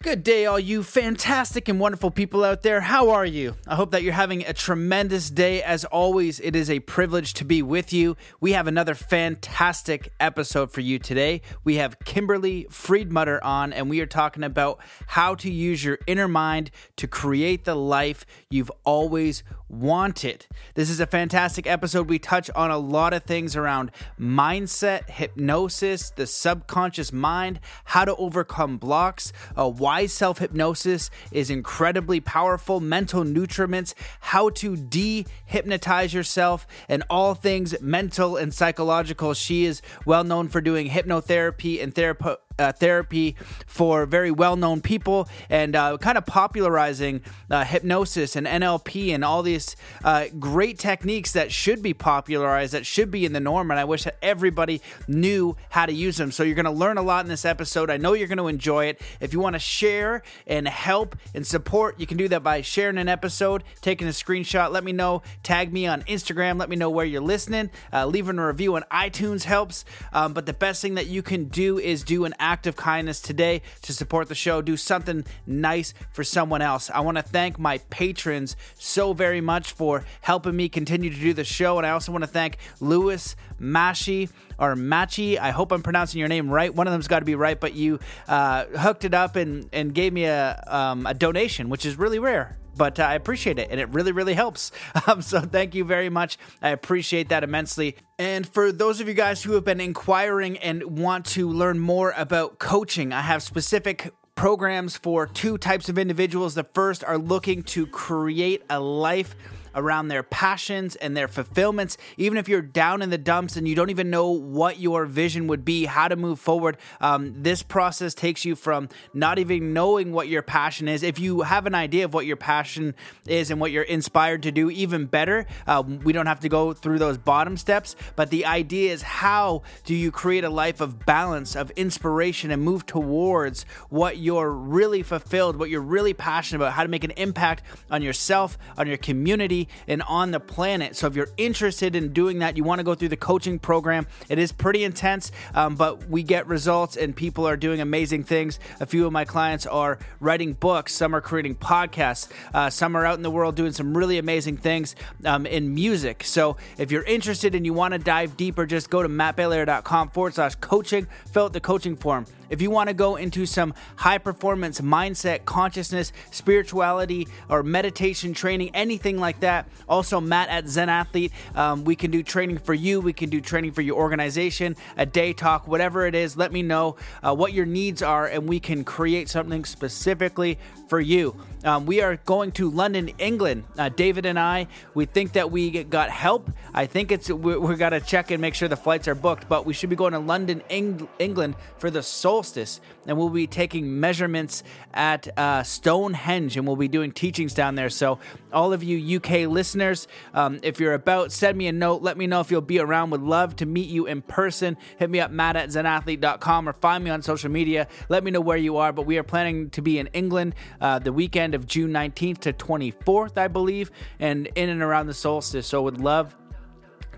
Good day, all you fantastic and wonderful people out there. How are you? I hope that you're having a tremendous day. As always, it is a privilege to be with you. We have another fantastic episode for you today. We have Kimberly Friedmutter on, and we are talking about how to use your inner mind to create the life you've always wanted. This is a fantastic episode. We touch on a lot of things around mindset, hypnosis, the subconscious mind, how to overcome blocks, uh, why self hypnosis is incredibly powerful, mental nutriments, how to de hypnotize yourself, and all things mental and psychological. She is well known for doing hypnotherapy and therapy uh, therapy for very well known people and uh, kind of popularizing uh, hypnosis and NLP and all these uh, great techniques that should be popularized, that should be in the norm. And I wish that everybody knew how to use them. So you're going to learn a lot in this episode. I know you're going to enjoy it. If you want to share and help and support, you can do that by sharing an episode, taking a screenshot. Let me know. Tag me on Instagram. Let me know where you're listening. Uh, leaving a review on iTunes helps. Um, but the best thing that you can do is do an act of kindness today to support the show. Do something nice for someone else. I want to thank my patrons so very much for helping me continue to do the show. And I also want to thank Lewis Mashi or Machi. I hope I'm pronouncing your name right. One of them's got to be right, but you uh, hooked it up and, and gave me a, um, a donation, which is really rare but uh, I appreciate it and it really, really helps. Um, so thank you very much. I appreciate that immensely. And for those of you guys who have been inquiring and want to learn more about coaching, I have specific programs for two types of individuals. The first are looking to create a life around their passions and their fulfillments. Even if you're down in the dumps and you don't even know what your vision would be, how to move forward, um, this process takes you from not even knowing what your passion is. If you have an idea of what your passion is and what you're inspired to do, even better. Uh, we don't have to go through those bottom steps, but the idea is how do you create a life of balance, of inspiration, and move towards what you're really fulfilled, what you're really passionate about, how to make an impact on yourself, on your community, and on the planet. So if you're interested in doing that, you want to go through the coaching program. It is pretty intense, um, but we get results and people are doing amazing things. A few of my clients are writing books, some are creating podcasts, uh, some are out in the world doing some really amazing things um, in music. So if you're interested and you want to dive deeper, just go to mattbelair.com forward slash coaching, fill out the coaching form. If you want to go into some high performance mindset, consciousness, spirituality, or meditation training, anything like that, also Matt at Zen Athlete, um, we can do training for you. We can do training for your organization, a day talk, whatever it is. Let me know uh, what your needs are, and we can create something specifically for you. Um, we are going to London, England. Uh, David and I, we think that we got help. I think it's we, we got to check and make sure the flights are booked, but we should be going to London, Eng- England for the solstice, and we'll be taking measurements at uh, Stonehenge, and we'll be doing teachings down there. So, all of you UK listeners, um, if you're about, send me a note. Let me know if you'll be around. Would love to meet you in person. Hit me up, matt at zenathlete.com, or find me on social media. Let me know where you are. But we are planning to be in England uh, the weekend of June 19th to 24th, I believe, and in and around the solstice. So, would love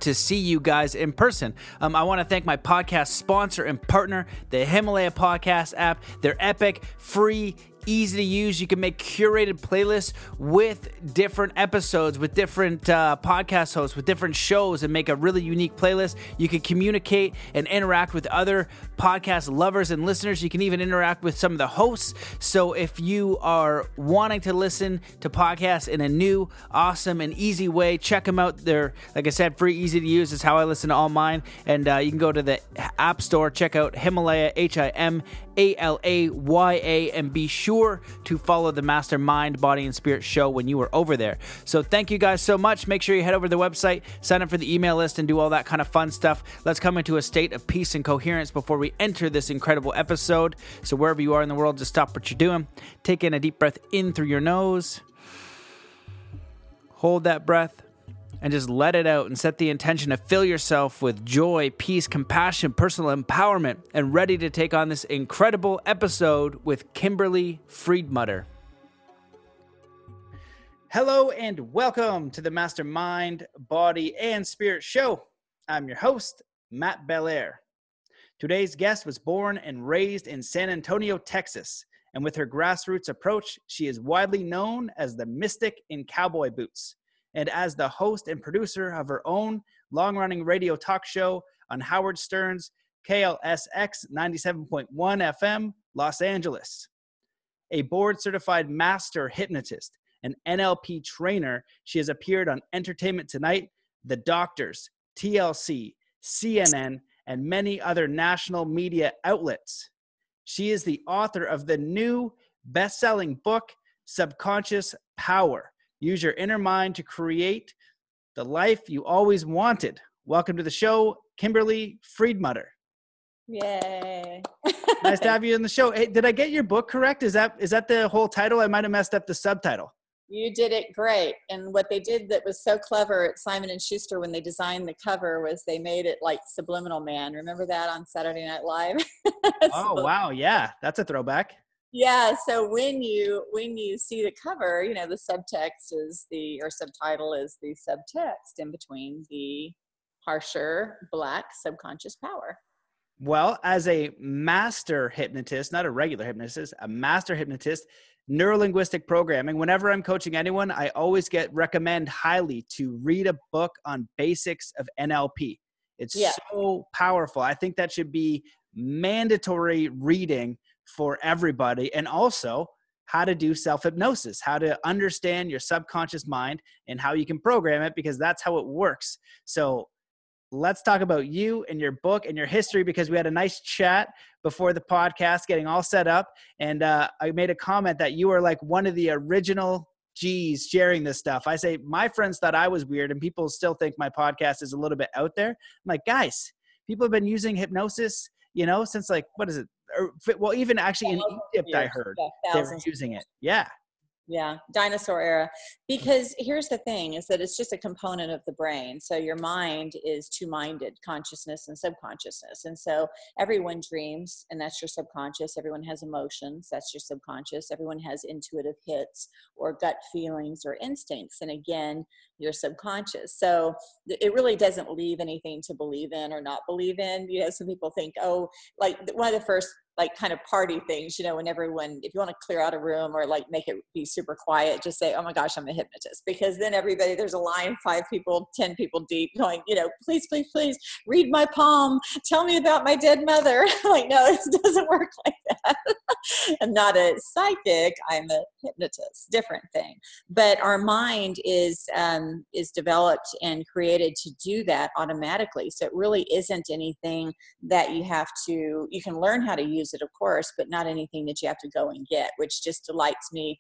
to see you guys in person. Um, I want to thank my podcast sponsor and partner, the Himalaya Podcast app. They're epic, free, easy to use. You can make curated playlists with different episodes, with different uh, podcast hosts, with different shows, and make a really unique playlist. You can communicate and interact with other podcast lovers and listeners. You can even interact with some of the hosts. So if you are wanting to listen to podcasts in a new, awesome, and easy way, check them out. They're, like I said, free, easy to use. Is how I listen to all mine. And uh, you can go to the App Store, check out Himalaya, H I M A L A Y A, and be sure sure to follow the Mastermind Body and Spirit show when you are over there. So thank you guys so much. Make sure you head over to the website, sign up for the email list, and do all that kind of fun stuff. Let's come into a state of peace and coherence before we enter this incredible episode. So wherever you are in the world, just stop what you're doing. Take in a deep breath in through your nose. Hold that breath and just let it out and set the intention to fill yourself with joy, peace, compassion, personal empowerment, and ready to take on this incredible episode with Kimberly Friedmutter. Hello and welcome to the Mastermind, Body, and Spirit Show. I'm your host, Matt Belair. Today's guest was born and raised in San Antonio, Texas, And with her grassroots approach, she is widely known as the mystic in cowboy boots. And as the host and producer of her own long running radio talk show on Howard Stern's KLSX 97.1 FM, Los Angeles. A board certified master hypnotist, and NLP trainer, she has appeared on Entertainment Tonight, The Doctors, TLC, CNN, and many other national media outlets. She is the author of the new best selling book, Subconscious Power Use Your Inner Mind to Create the Life You Always Wanted. Welcome to the show, Kimberly Friedmutter. Yay. nice to have you in the show. Hey, did I get your book correct? Is that is that the whole title? I might have messed up the subtitle. You did it great. And what they did that was so clever at Simon and Schuster when they designed the cover was they made it like Subliminal Man. Remember that on Saturday Night Live? oh wow, yeah, that's a throwback. Yeah, so when you when you see the cover, you know the subtext is the or subtitle is the subtext in between the harsher black subconscious power. Well, as a master hypnotist, not a regular hypnotist, a master hypnotist, neurolinguistic programming whenever i'm coaching anyone i always get recommend highly to read a book on basics of nlp it's yeah. so powerful i think that should be mandatory reading for everybody and also how to do self hypnosis how to understand your subconscious mind and how you can program it because that's how it works so let's talk about you and your book and your history because we had a nice chat before the podcast, getting all set up. And uh, I made a comment that you are like one of the original G's sharing this stuff. I say, my friends thought I was weird, and people still think my podcast is a little bit out there. I'm like, guys, people have been using hypnosis, you know, since like, what is it? Or, well, even actually in Egypt, I heard they were using it. Yeah yeah dinosaur era. Because here's the thing is that it's just a component of the brain. So your mind is two-minded consciousness and subconsciousness. And so everyone dreams and that's your subconscious. Everyone has emotions that's your subconscious. Everyone has intuitive hits or gut feelings or instincts and again your subconscious. So it really doesn't leave anything to believe in or not believe in. You know some people think oh like one of the first like kind of party things, you know, when everyone, if you want to clear out a room or like make it be super quiet, just say, oh my gosh, I'm a hypnotist. Because then everybody, there's a line, five people, 10 people deep going, you know, please, please, please read my palm. Tell me about my dead mother. like, no, it doesn't work like that. I'm not a psychic. I'm a hypnotist, different thing. But our mind is, um, is developed and created to do that automatically. So it really isn't anything that you have to, you can learn how to use use it, of course, but not anything that you have to go and get, which just delights me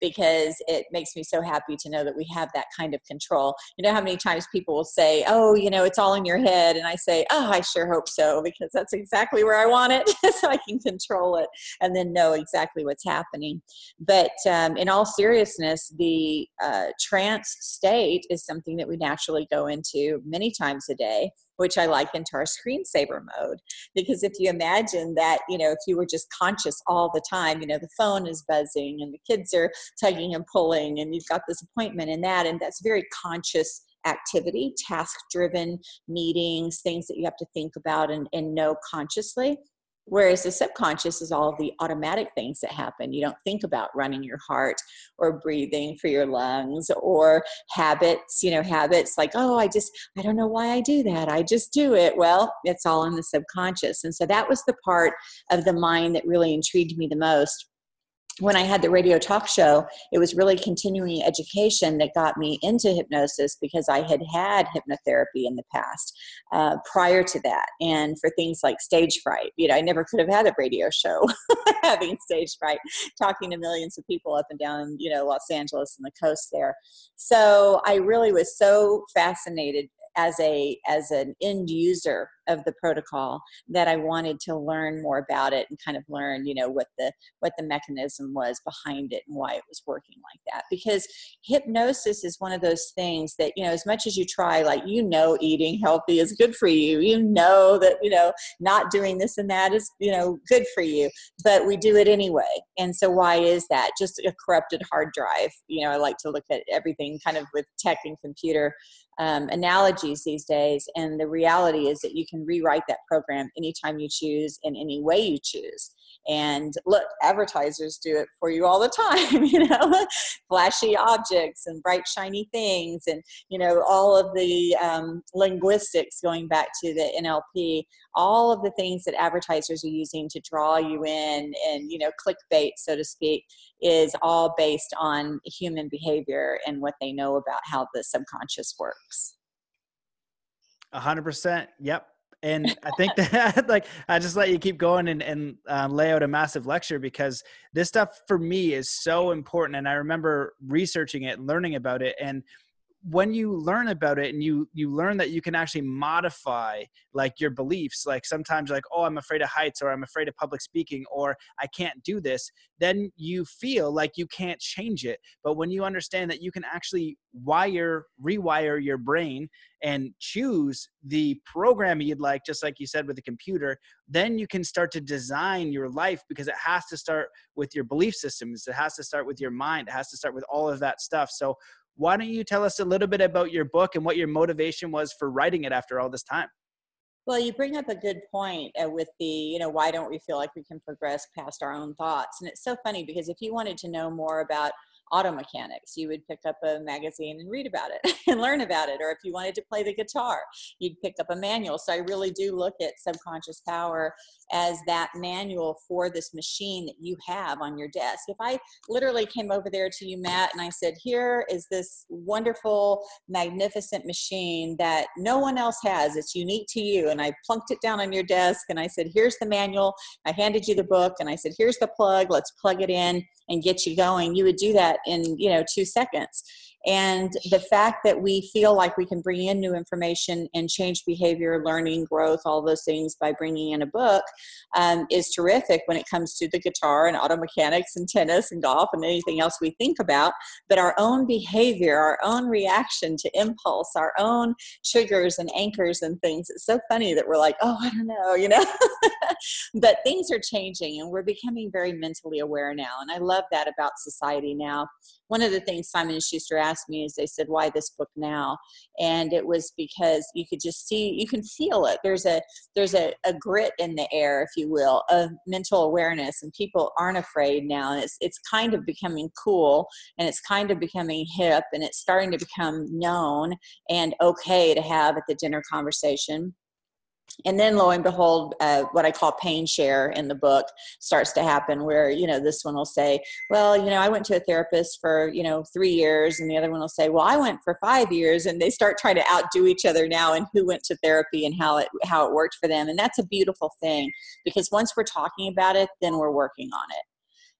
because it makes me so happy to know that we have that kind of control. You know how many times people will say, "Oh, you know, it's all in your head," and I say, "Oh, I sure hope so because that's exactly where I want it, so I can control it and then know exactly what's happening." But um, in all seriousness, the uh, trance state is something that we naturally go into many times a day which I like into our screensaver mode. Because if you imagine that, you know, if you were just conscious all the time, you know, the phone is buzzing and the kids are tugging and pulling and you've got this appointment and that, and that's very conscious activity, task driven meetings, things that you have to think about and, and know consciously. Whereas the subconscious is all the automatic things that happen. You don't think about running your heart or breathing for your lungs or habits, you know, habits like, oh, I just, I don't know why I do that. I just do it. Well, it's all in the subconscious. And so that was the part of the mind that really intrigued me the most when I had the radio talk show, it was really continuing education that got me into hypnosis because I had had hypnotherapy in the past uh, prior to that. And for things like stage fright, you know, I never could have had a radio show having stage fright, talking to millions of people up and down, you know, Los Angeles and the coast there. So I really was so fascinated as a as an end user of the protocol that I wanted to learn more about it and kind of learn, you know, what the what the mechanism was behind it and why it was working like that. Because hypnosis is one of those things that, you know, as much as you try, like you know eating healthy is good for you. You know that, you know, not doing this and that is, you know, good for you. But we do it anyway. And so why is that? Just a corrupted hard drive. You know, I like to look at everything kind of with tech and computer um, analogies these days. And the reality is that you can rewrite that program anytime you choose in any way you choose. And look advertisers do it for you all the time you know? Flashy objects and bright shiny things and you know all of the um, linguistics going back to the nlp all of the things that advertisers are using to draw you in and you know clickbait so to speak is all based on human behavior and what they know about how the subconscious works. A hundred percent. Yep and I think that like I just let you keep going and, and uh, lay out a massive lecture because this stuff for me is so important. And I remember researching it and learning about it. And when you learn about it and you you learn that you can actually modify like your beliefs like sometimes like oh i'm afraid of heights or i'm afraid of public speaking or i can't do this then you feel like you can't change it. But when you understand that you can actually wire rewire your brain and choose the program you'd like just like you said with the computer then you can start to design your life because it has to start with your belief systems. It has to start with your mind. It has to start with all of that stuff. So why don't you tell us a little bit about your book and what your motivation was for writing it after all this time? Well, you bring up a good point uh, with the, you know, why don't we feel like we can progress past our own thoughts? And it's so funny because if you wanted to know more about auto mechanics. You would pick up a magazine and read about it and learn about it or if you wanted to play the guitar you'd pick up a manual. So i really do look at subconscious power as that manual for this machine that you have on your desk. If i literally came over there to you matt and i said here is this wonderful magnificent machine that no one else has. It's unique to you and i plunked it down on your desk and i said here's the manual. I handed you the book and i said here's the plug. Let's plug it in and get you going. You would do that in you know two seconds and the fact that we feel like we can bring in new information and change behavior learning growth all those things by bringing in a book um, is terrific when it comes to the guitar and auto mechanics and tennis and golf and anything else we think about. But our own behavior our own reaction to impulse our own triggers and anchors and things it's so funny that we're like oh i don't know you know? But things are changing and we're becoming very mentally aware now and i love that about society now one of the things Simon and Schuster asked me is they said, "Why this book now?" And it was because you could just see, you can feel it. There's a there's a, a grit in the air, if you will, of mental awareness, and people aren't afraid now. And it's it's kind of becoming cool, and it's kind of becoming hip, and it's starting to become known and okay to have at the dinner conversation and then lo and behold uh, what i call pain share in the book starts to happen where you know this one will say well you know i went to a therapist for you know three years and the other one will say well i went for five years and they start trying to outdo each other now and who went to therapy and how it how it worked for them. And that's a beautiful thing because once we're talking about it then we're working on it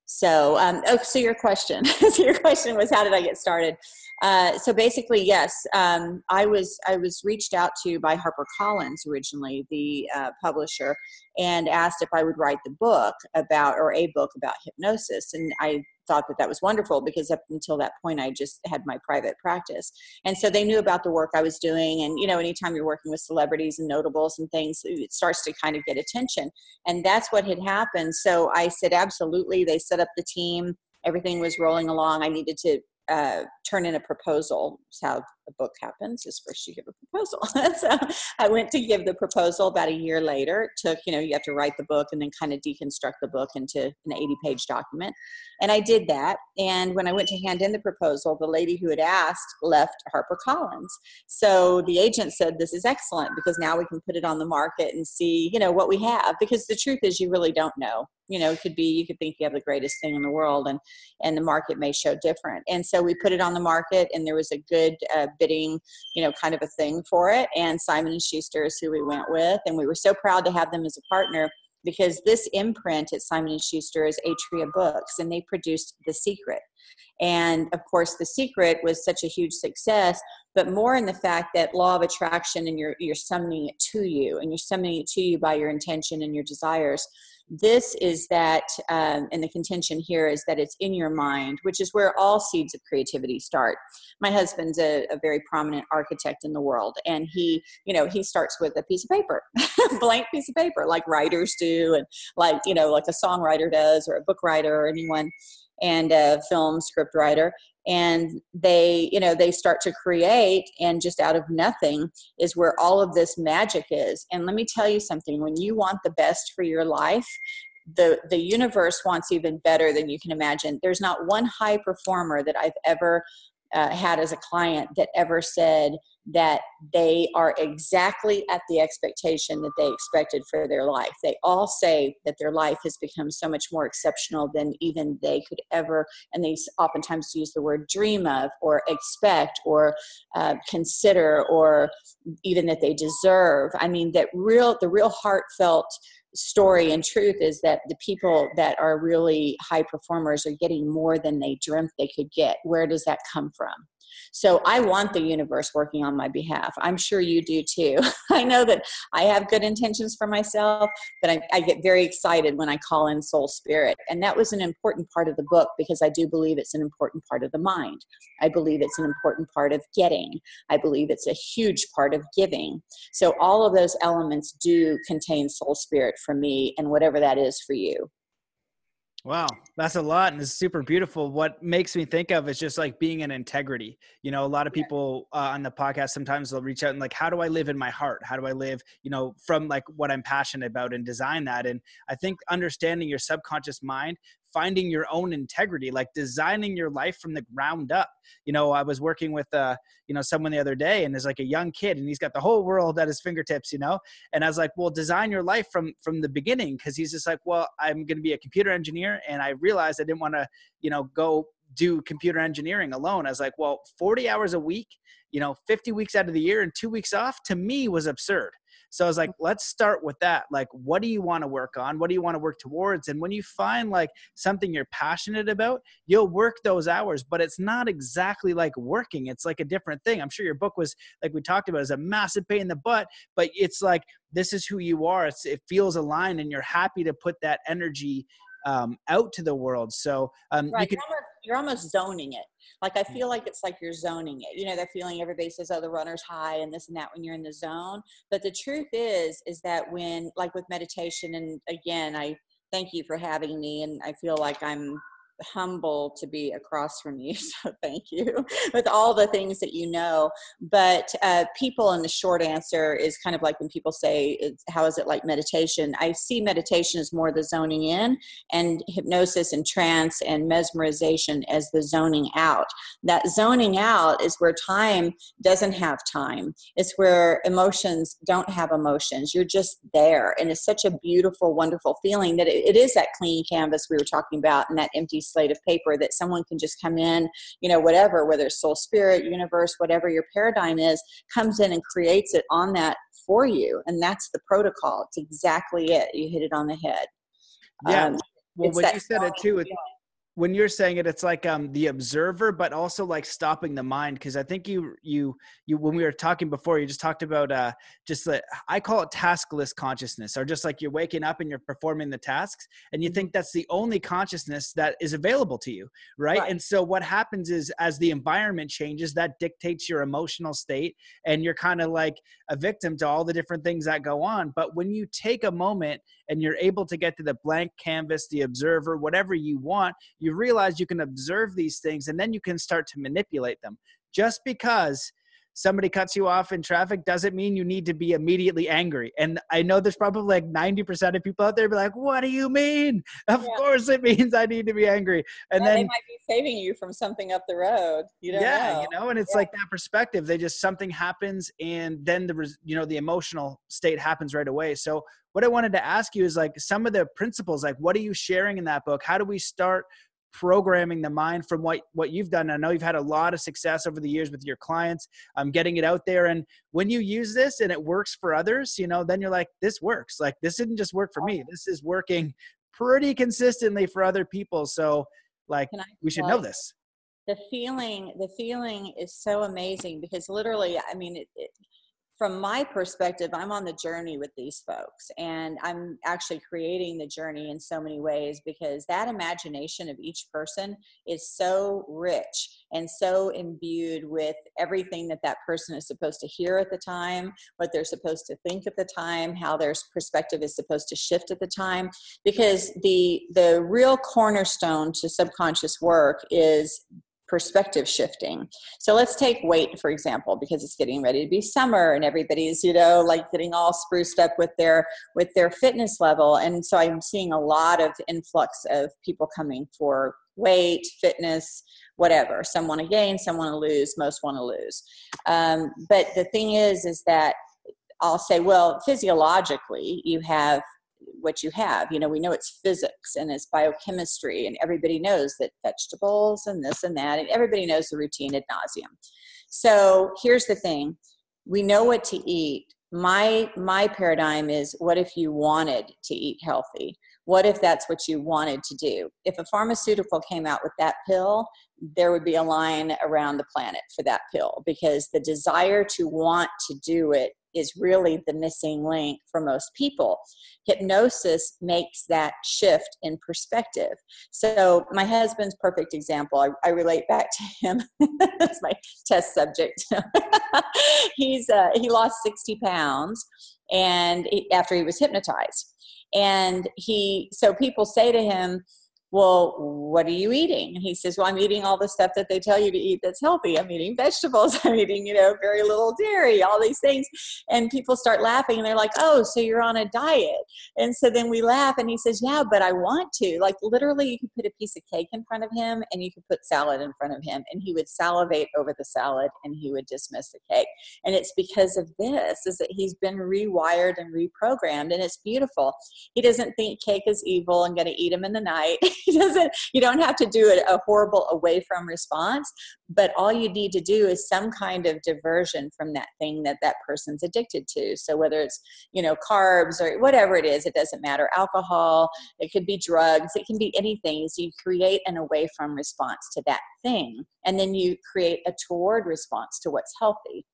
so um, oh so your question so your question was how did i get started? Uh, so basically, yes, um, I was I was reached out to by HarperCollins originally, the uh, publisher, and asked if I would write the book about or a book about hypnosis, and I thought that that was wonderful because up until that point I just had my private practice, and so they knew about the work I was doing, and you know, anytime you're working with celebrities and notables and things, it starts to kind of get attention, and that's what had happened. So I said, absolutely. They set up the team everything was rolling along. I needed to uh, turn in a proposal. It's how a book happens is first you give a proposal. so I went to give the proposal about a year later. It took, you know, you have to write the book and then kind of deconstruct the book into an 80 page document. And I did that. And when I went to hand in the proposal, the lady who had asked left HarperCollins. So the agent said, This is excellent because now we can put it on the market and see, you know, what we have. Because the truth is, you really don't know. You know, it could be, you could think you have the greatest thing in the world and, and the market may show different. And so we put it on the market and there was a good uh, bidding, you know, kind of a thing for it. And Simon and Schuster is who we went with, and we were so proud to have them as a partner because this imprint at Simon and Schuster is Atria Books, and they produced The Secret. And of course, The Secret was such a huge success, but more in the fact that law of attraction and you're you're summoning it to you, and you're summoning it to you by your intention and your desires. This is that, um, and the contention here is that it's in your mind, which is where all seeds of creativity start. My husband's a, a very prominent architect in the world, and he, you know, he starts with a piece of paper, blank piece of paper, like writers do, and like, you know, like a songwriter does, or a book writer, or anyone and a film script writer and they you know they start to create and just out of nothing is where all of this magic is. And let me tell you something when you want the best for your life the the universe wants even better than you can imagine. There's not one high performer that i've ever uh, had as a client that ever said that they are exactly at the expectation that they expected for their life. They all say that their life has become so much more exceptional than even they could ever, and they oftentimes use the word dream of, or expect, or uh, consider, or even that they deserve. I mean, that real, the real heartfelt story and truth is that the people that are really high performers are getting more than they dreamt they could get. Where does that come from? So I want the universe working on my behalf. I'm sure you do too. I know that I have good intentions for myself, but I, I, get very excited when I call in soul spirit. And that was an important part of the book because I do believe it's an important part of the mind. I believe it's an important part of getting. I believe it's a huge part of giving. So all of those elements do contain soul spirit for me and whatever that is for you. Wow, that's a lot and it's super beautiful. What makes me think of is just like being in integrity. You know, a lot of people uh, on the podcast sometimes they'll reach out and like, how do I live in my heart? How do I live, you know, from like what I'm passionate about and design that? And I think understanding your subconscious mind finding your own integrity, like designing your life from the ground up. You know, I was working with uh, you know, someone the other day and there's like a young kid and he's got the whole world at his fingertips, you know? And I was like, well, design your life from from the beginning because he's just like, well, I'm going to be a computer engineer and I realized I didn't want to, you know, go do computer engineering alone. I was like, well, 40 hours a week, you know, 50 weeks out of the year and 2 weeks off to me was absurd. So I was like, mm-hmm. let's start with that. Like, what do you want to work on? What do you want to work towards? And when you find like something you're passionate about, you'll work those hours, but it's not exactly like working. It's like a different thing. I'm sure your book was, like we talked about, is a massive pain in the butt, but it's like, this is who you are. It's, it feels aligned and you're happy to put that energy um, out to the world. So um, right. you can, you're, almost, you're almost zoning it. Like I mm. feel like it's like you're zoning it. You know, that feeling everybody says, "Oh, the runner's high," and this and that when you're in the zone. But the truth is, is that when, like with meditation, and again, I thank you for having me, and I feel like I'm humble to be across from you so thank you with all the things that you know. But uh, people in the short answer is kind of like when people say how is it like meditation? I see meditation as more the zoning in and hypnosis and trance and mesmerization as the zoning out. That zoning out is where time doesn't have time. It's where emotions don't have emotions. You're just there and it's such a beautiful wonderful feeling that it, it is that clean canvas we were talking about and that empty slate of paper that someone can just come in, you know, whatever, whether it's soul spirit, universe, whatever your paradigm is, comes in and creates it on that for you. And that's the protocol. It's exactly it. You hit it on the head. Yeah. Um, well, when you said it too, when you're saying it it's like um the observer but also like stopping the mind because i think you you you when we were talking before you just talked about uh just like i call it taskless consciousness or just like you're waking up and you're performing the tasks and you mm-hmm. think that's the only consciousness that is available to you right, right. and so what happens is as the environment changes that dictates your emotional state and you're kind of like a victim to all the different things that go on but when you take a moment and you're able to get to the blank canvas the observer whatever you want you realize you can observe these things and then you can start to manipulate them. Just because somebody cuts you off in traffic doesn't mean you need to be immediately angry. And I know there's probably like 90% of people out there be like, what do you mean? Of yeah. course it means I need to be angry. And yeah, then they might be saving you from something up the road. You don't yeah, know. you know, and it's yeah. like that perspective. They just something happens and then the you know the emotional state happens right away. So what I wanted to ask you is like some of the principles, like what are you sharing in that book? How do we start programming the mind from what what you've done. I know you've had a lot of success over the years with your clients um, getting it out there. And when you use this and it works for others you know then you're like this works. Like this didn't just work for me. This is working pretty consistently for other people. So like we should know this. the feeling the feeling is so amazing because literally i mean it, it, from my perspective, I'm on the journey with these folks, and I'm actually creating the journey in so many ways because that imagination of each person is so rich and so imbued with everything that that person is supposed to hear at the time, what they're supposed to think at the time, how their perspective is supposed to shift at the time. Because the the real cornerstone to subconscious work is perspective shifting. So let's take weight for example because it's getting ready to be summer and everybody's you know like getting all spruced up with their with their fitness level and so I'm seeing a lot of influx of people coming for weight, fitness, whatever. Some want to gain, some want to lose, most want to lose. Um, but the thing is is that I'll say well physiologically you have what you have. You know, we know it's physics and it's biochemistry, and everybody knows that vegetables and this and that, and everybody knows the routine ad nauseum. So here's the thing we know what to eat. My my paradigm is what if you wanted to eat healthy? What if that's what you wanted to do? If a pharmaceutical came out with that pill, there would be a line around the planet for that pill because the desire to want to do it is really the missing link for most people. Hypnosis makes that shift in perspective. So, my husband's perfect example, I, I relate back to him. That's my test subject. He's uh, he lost 60 pounds and he, after he was hypnotized. And he, so people say to him, well, what are you eating? And he says, well, I'm eating all the stuff that they tell you to eat that's healthy. I'm eating vegetables. I'm eating, you know, very little dairy, all these things. And people start laughing and they're like, oh, so you're on a diet. And so then we laugh and he says, yeah, but I want to. Like literally, you could put a piece of cake in front of him and you could put salad in front of him and he would salivate over the salad and he would dismiss the cake. And it's because of this, is that he's been rewired and reprogrammed and it's beautiful. He doesn't think cake is evil and going to eat him in the night. doesn't you don't have to do a, a horrible away from response but all you need to do is some kind of diversion from that thing that that person's addicted to. So whether it's you know carbs or whatever it is it doesn't matter. Alcohol it could be drugs it can be anything. So you create an away from response to that thing and then you create a toward response to what's healthy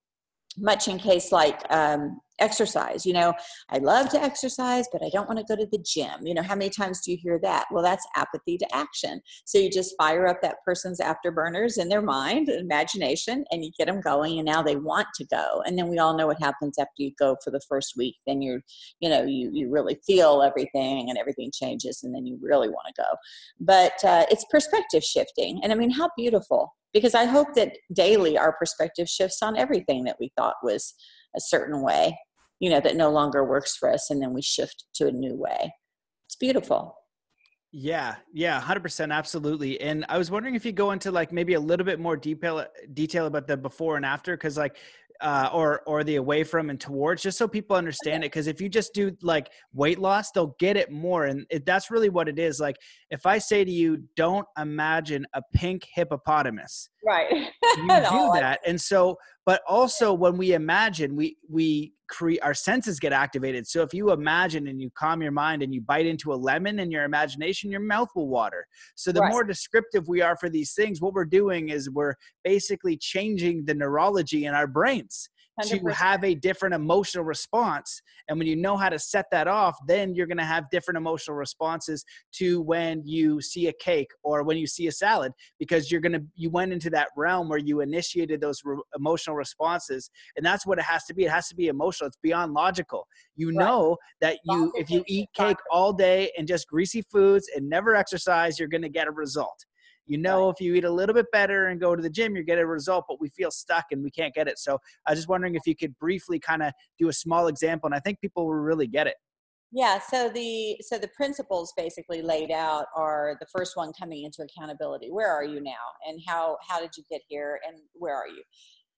much in case like um, exercise you know? I love to exercise but i don't want to go to the gym you know? How many times do you hear that? Well that's apathy to action. So you just fire up that person's afterburners in their mind imagination and you get them going and now they want to go. And then we all know what happens after you go for the first week. Then you're you know you you really feel everything and everything changes and then you really want to go. But uh, it's perspective shifting and i mean how beautiful because i hope that daily our perspective shifts on everything that we thought was a certain way you know that no longer works for us and then we shift to a new way. It's beautiful. Yeah yeah 100% absolutely. And i was wondering if you go into like maybe a little bit more detail detail about the before and after because like uh, or or the away from and towards just so people understand it because if you just do like weight loss they'll get it more and it, that's really what it is like if i say to you don't imagine a pink hippopotamus right. you do that and so but also when we imagine we we create our senses get activated. So if you imagine and you calm your mind and you bite into a lemon in your imagination your mouth will water. So the right. more descriptive we are for these things what we're doing is we're basically changing the neurology in our brains 100%. to have a different emotional response. And when you know how to set that off, then you're going to have different emotional responses to when you see a cake or when you see a salad because you're going to you went into that realm where you initiated those re- emotional responses and that's what it has to be it has to be emotional it's beyond logical you right. know that you if you eat cake all day and just greasy foods and never exercise you're going to get a result you know, right. if you eat a little bit better and go to the gym, you get a result, but we feel stuck and we can't get it. So I was just wondering if you could briefly kind of do a small example, and I think people will really get it. Yeah, so the so the principles basically laid out are the first one coming into accountability. Where are you now, and how how did you get here, and where are you?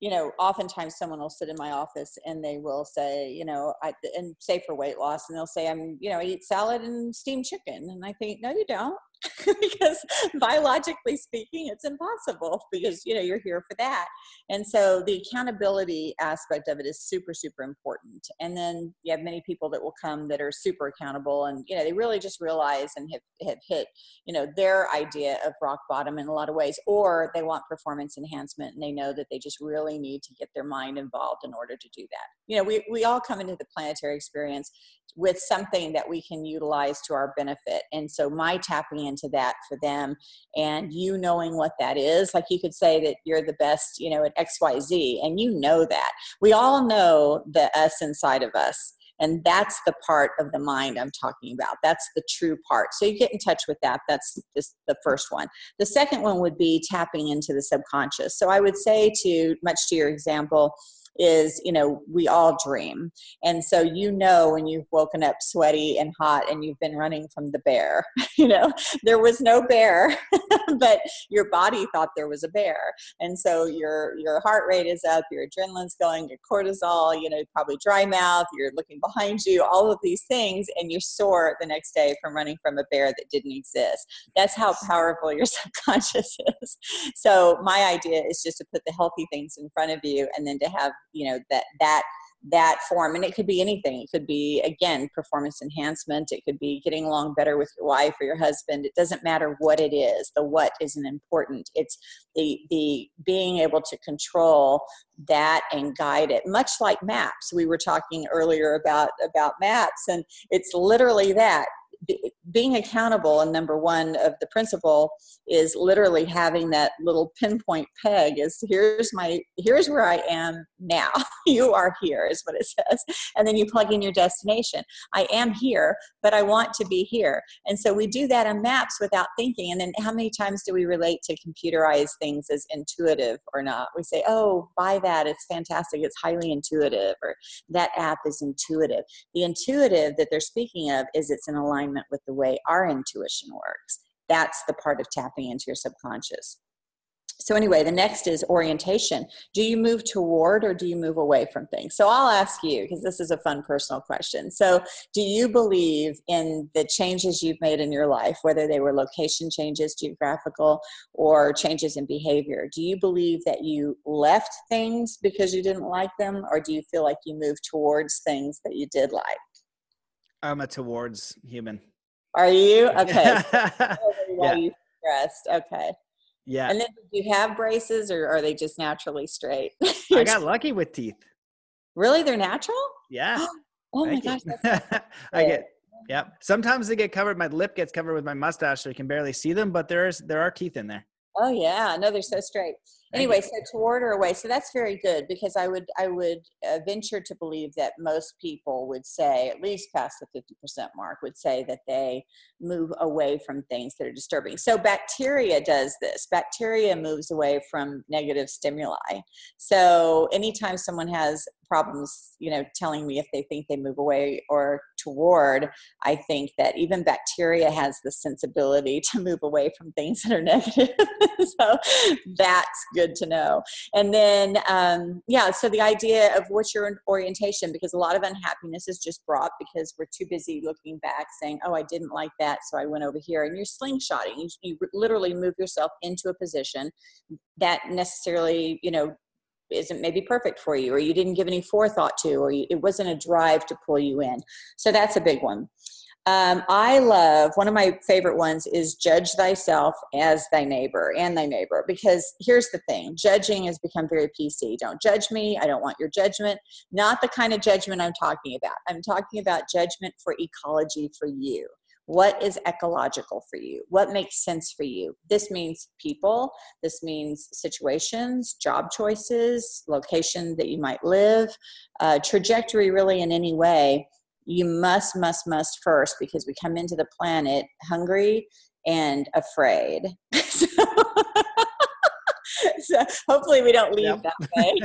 you know, oftentimes someone will sit in my office and they will say, you know, I and say for weight loss, and they'll say, I'm, you know, I eat salad and steamed chicken, and I think, no, you don't. because biologically speaking it's impossible because you know you're here for that. And so the accountability aspect of it is super super important. And then you have many people that will come that are super accountable and you know they really just realize and have, have hit you know their idea of rock bottom in a lot of ways or they want performance enhancement and they know that they just really need to get their mind involved in order to do that. You know we, we all come into the planetary experience with something that we can utilize to our benefit. And so my tapping into that for them and you knowing what that is, like you could say that you're the best, you know, at XYZ, and you know that. We all know the us inside of us And that's the part of the mind I'm talking about. That's the true part. So you get in touch with that. That's just the first one. The second one would be tapping into the subconscious. So I would say to, much to your example, is you know we all dream. And so you know when you've woken up sweaty and hot and you've been running from the bear you know there was no bear but your body thought there was a bear. And so your your heart rate is up your adrenaline's going your cortisol you know probably dry mouth you're looking behind you all of these things and you're sore the next day from running from a bear that didn't exist. That's how powerful your subconscious is. So my idea is just to put the healthy things in front of you and then to have you know that that that form and it could be anything. It could be again performance enhancement. It could be getting along better with your wife or your husband. It doesn't matter what it is. The what isn't important. It's the the being able to control that and guide it much like maps. We were talking earlier about about maps and it's literally that being accountable and number one of the principle is literally having that little pinpoint peg is here's my here's where i am now. You are here is what it says. And then you plug in your destination. I am here but i want to be here. And so we do that on maps without thinking. And then how many times do we relate to computerized things as intuitive or not? We say oh buy that. It's fantastic. It's highly intuitive or that app is intuitive. The intuitive that they're speaking of is it's in alignment alignment with the way our intuition works. That's the part of tapping into your subconscious. So, anyway, the next is orientation. Do you move toward or do you move away from things? So, I'll ask you because this is a fun personal question. So, do you believe in the changes you've made in your life, whether they were location changes, geographical, or changes in behavior? Do you believe that you left things because you didn't like them, or do you feel like you moved towards things that you did like? I'm a towards human. Are you okay? yeah. you stressed. Okay. Yeah. And then do you have braces, or are they just naturally straight? I got lucky with teeth. Really, they're natural? Yeah. oh my gosh. I get. Yeah. Sometimes they get covered. My lip gets covered with my mustache, so you can barely see them. But there's there are teeth in there. Oh yeah, no, they're so straight. Anyway, so toward or away. So that's very good because I would I would uh, venture to believe that most people would say at least past the fifty percent mark would say that they move away from things that are disturbing. So bacteria does this. Bacteria moves away from negative stimuli. So anytime someone has problems, you know, telling me if they think they move away or toward, I think that even bacteria has the sensibility to move away from things that are negative. so that's good to know. And then, um, yeah, so the idea of what's your orientation, because a lot of unhappiness is just brought because we're too busy looking back saying, oh, I didn't like that, so I went over here. And you're slingshotting. You, you literally move yourself into a position that necessarily, you know, isn't maybe perfect for you or you didn't give any forethought to or you, it wasn't a drive to pull you in. So that's a big one. Um, i love one of my favorite ones is judge thyself as thy neighbor and thy neighbor because here's the thing judging has become very pc don't judge me i don't want your judgment. Not the kind of judgment i'm talking about. I'm talking about judgment for ecology for you what is ecological for you? What makes sense for you? This means people, this means situations, job choices, location that you might live, uh, trajectory, really, in any way. You must, must, must first because we come into the planet hungry and afraid. so, so hopefully we don't leave yep. that way.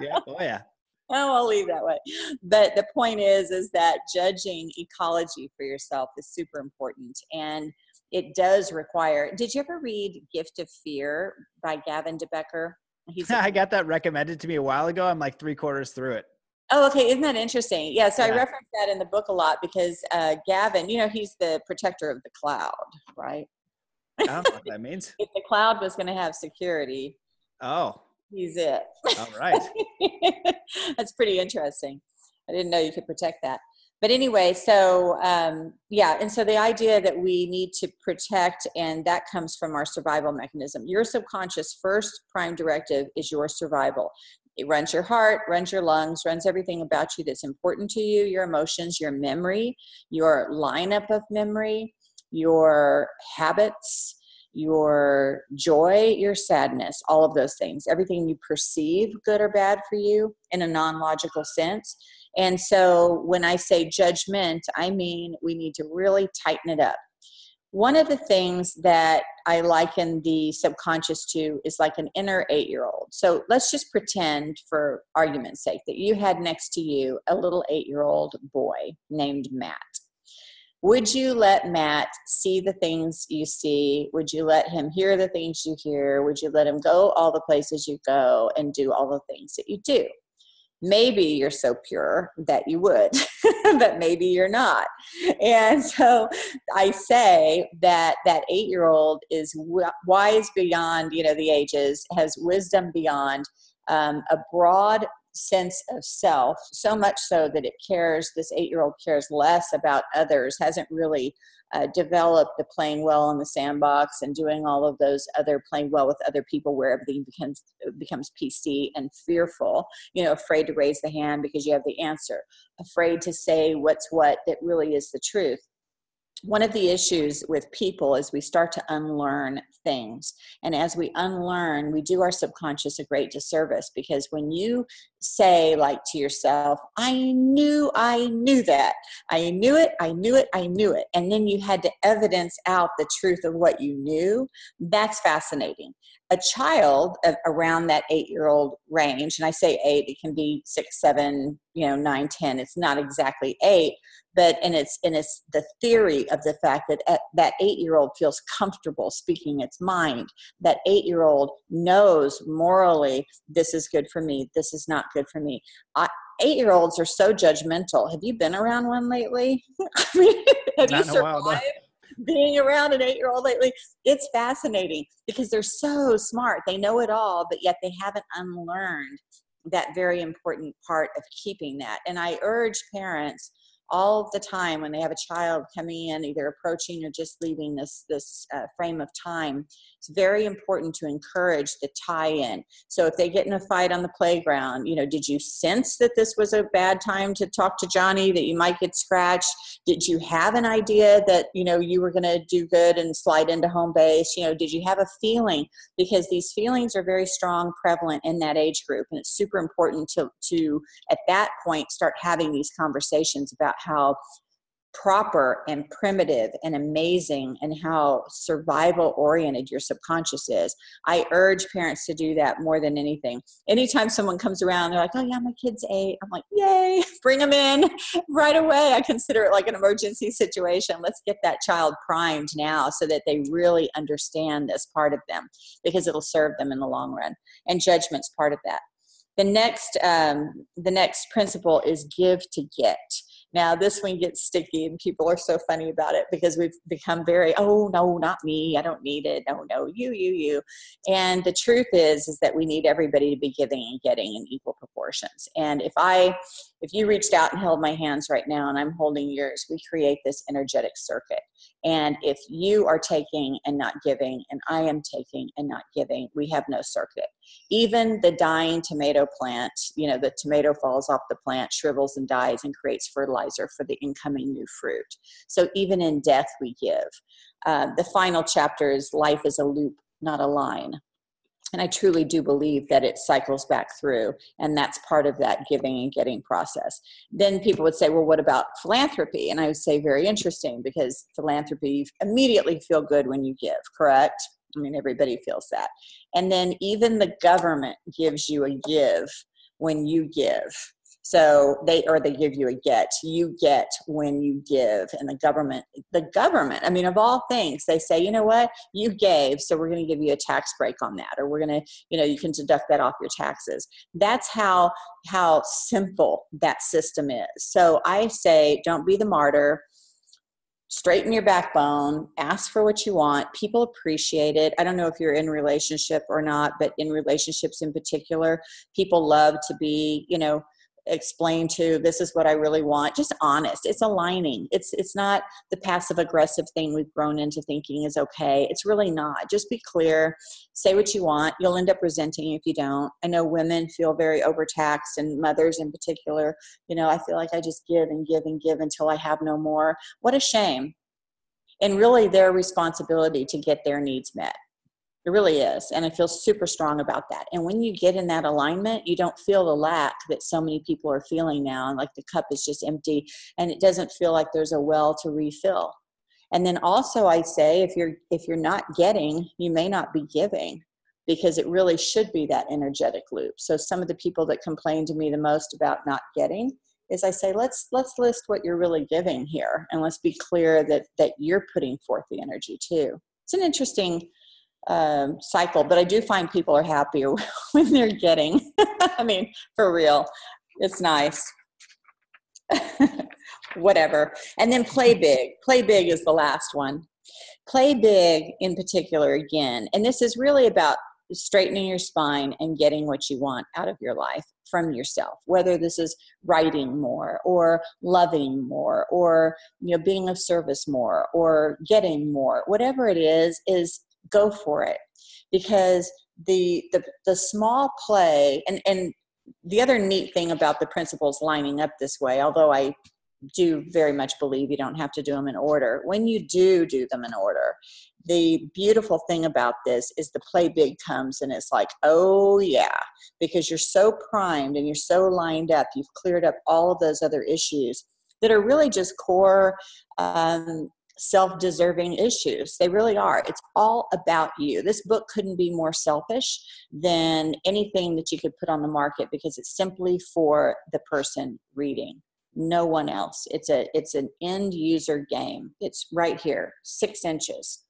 yeah. Oh, yeah. oh, I'll leave that way. But the point is, is that judging ecology for yourself is super important. And it does require, did you ever read Gift of Fear by Gavin de Becker? He's I got that recommended to me a while ago. I'm like three quarters through it. Oh, okay. Isn't that interesting? Yeah. So yeah. I reference that in the book a lot because uh, Gavin, you know, he's the protector of the cloud, right? I don't know what that means. if the cloud was going to have security, oh, he's it. All right. That's pretty interesting. I didn't know you could protect that. But anyway, so um, yeah, and so the idea that we need to protect, and that comes from our survival mechanism. Your subconscious first prime directive is your survival. It runs your heart, runs your lungs, runs everything about you that's important to you, your emotions, your memory, your lineup of memory, your habits, your joy, your sadness, all of those things, everything you perceive, good or bad for you, in a non logical sense. And so when I say judgment, I mean we need to really tighten it up. One of the things that I liken the subconscious to is like an inner eight year old. So let's just pretend, for argument's sake, that you had next to you a little eight year old boy named Matt. Would you let Matt see the things you see? Would you let him hear the things you hear? Would you let him go all the places you go and do all the things that you do? maybe you're so pure that you would, but maybe you're not. And so I say that that eight year old is wise beyond, you know, the ages, has wisdom beyond um, a broad sense of self, so much so that it cares, this eight year old cares less about others, hasn't really uh, developed the playing well in the sandbox and doing all of those other playing well with other people where everything becomes becomes PC and fearful, you know, afraid to raise the hand because you have the answer, afraid to say what's what that really is the truth one of the issues with people is we start to unlearn things. And as we unlearn, we do our subconscious a great disservice because when you say, like to yourself, I knew I knew that, I knew it, I knew it, I knew it, and then you had to evidence out the truth of what you knew, that's fascinating. A child around that eight year old range, and I say eight, it can be six, seven, you know, nine, ten, it's not exactly eight but and it's and it's the theory of the fact that at, that eight year old feels comfortable speaking its mind that eight year old knows morally this is good for me this is not good for me. Eight year olds are so judgmental. Have you been around one lately? I mean have not you survived while, being around an eight year old lately? It's fascinating because they're so smart. They know it all but yet they haven't unlearned that very important part of keeping that. And i urge parents all the time when they have a child coming in either approaching or just leaving this this uh, frame of time it's very important to encourage the tie-in. So if they get in a fight on the playground you know did you sense that this was a bad time to talk to johnny that you might get scratched? Did you have an idea that you know you were going to do good and slide into home base? You know did you have a feeling? Because these feelings are very strong prevalent in that age group and it's super important to to at that point start having these conversations about how proper and primitive and amazing and how survival oriented your subconscious is. I urge parents to do that more than anything. Anytime someone comes around, they're like, oh, yeah, my kid's eight. I'm like, yay, bring them in right away. I consider it like an emergency situation. Let's get that child primed now so that they really understand this part of them because it'll serve them in the long run. And judgment's part of that. The next, um, the next principle is give to get now, this one gets sticky, and people are so funny about it because we've become very, oh, no, not me. I don't need it. No, no, you, you, you. And the truth is, is that we need everybody to be giving and getting in equal proportions. And if I, if you reached out and held my hands right now and I'm holding yours, we create this energetic circuit. And if you are taking and not giving, and I am taking and not giving, we have no circuit. Even the dying tomato plant, you know, the tomato falls off the plant, shrivels and dies, and creates fertilizer for the incoming new fruit. So even in death, we give. Uh, the final chapter is life is a loop, not a line and I truly do believe that it cycles back through, and that's part of that giving and getting process. Then people would say, Well, what about philanthropy? And I would say, Very interesting, because philanthropy, you immediately feel good when you give, correct? I mean, everybody feels that. And then even the government gives you a give when you give. So they or they give you a get. You get when you give, and the government, the government. I mean, of all things, they say, you know what, you gave, so we're going to give you a tax break on that, or we're going to, you know, you can deduct that off your taxes. That's how how simple that system is. So I say, don't be the martyr straighten your backbone ask for what you want people appreciate it i don't know if you're in relationship or not but in relationships in particular people love to be you know explain to this is what i really want. Just honest. It's aligning. It's it's not the passive aggressive thing we've grown into thinking is okay. It's really not. Just be clear. Say what you want. You'll end up resenting if you don't. I know women feel very overtaxed and mothers in particular you know i feel like i just give and give and give until i have no more. What a shame. And really their responsibility to get their needs met It really is. And I feel super strong about that. And when you get in that alignment, you don't feel the lack that so many people are feeling now. And like the cup is just empty and it doesn't feel like there's a well to refill. And then also I say if you're if you're not getting, you may not be giving because it really should be that energetic loop. So some of the people that complain to me the most about not getting is I say let's let's list what you're really giving here and let's be clear that that you're putting forth the energy too. It's an interesting um, cycle, but I do find people are happier when they're getting. I mean, for real, it's nice. Whatever. And then play big. Play big is the last one. Play big in particular, again. And this is really about straightening your spine and getting what you want out of your life from yourself whether this is writing more or loving more or you know being of service more or getting more whatever it is is go for it. Because the the, the small play and and the other neat thing about the principles lining up this way although i do very much believe you don't have to do them in order when you do do them in order the beautiful thing about this is the play big comes and it's like oh yeah because you're so primed and you're so lined up you've cleared up all of those other issues that are really just core um, self deserving issues. They really are. It's all about you. This book couldn't be more selfish than anything that you could put on the market because it's simply for the person reading. No one else. It's a it's an end user game. It's right here, six inches.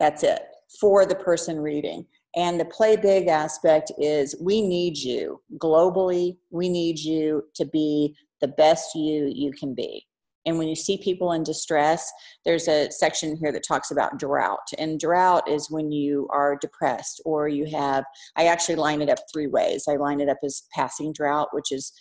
That's it for the person reading. And the play big aspect is we need you globally. We need you to be the best you you can be and when you see people in distress, there's a section here that talks about drought. And drought is when you are depressed or you have, I actually line it up three ways. I line it up as passing drought, which is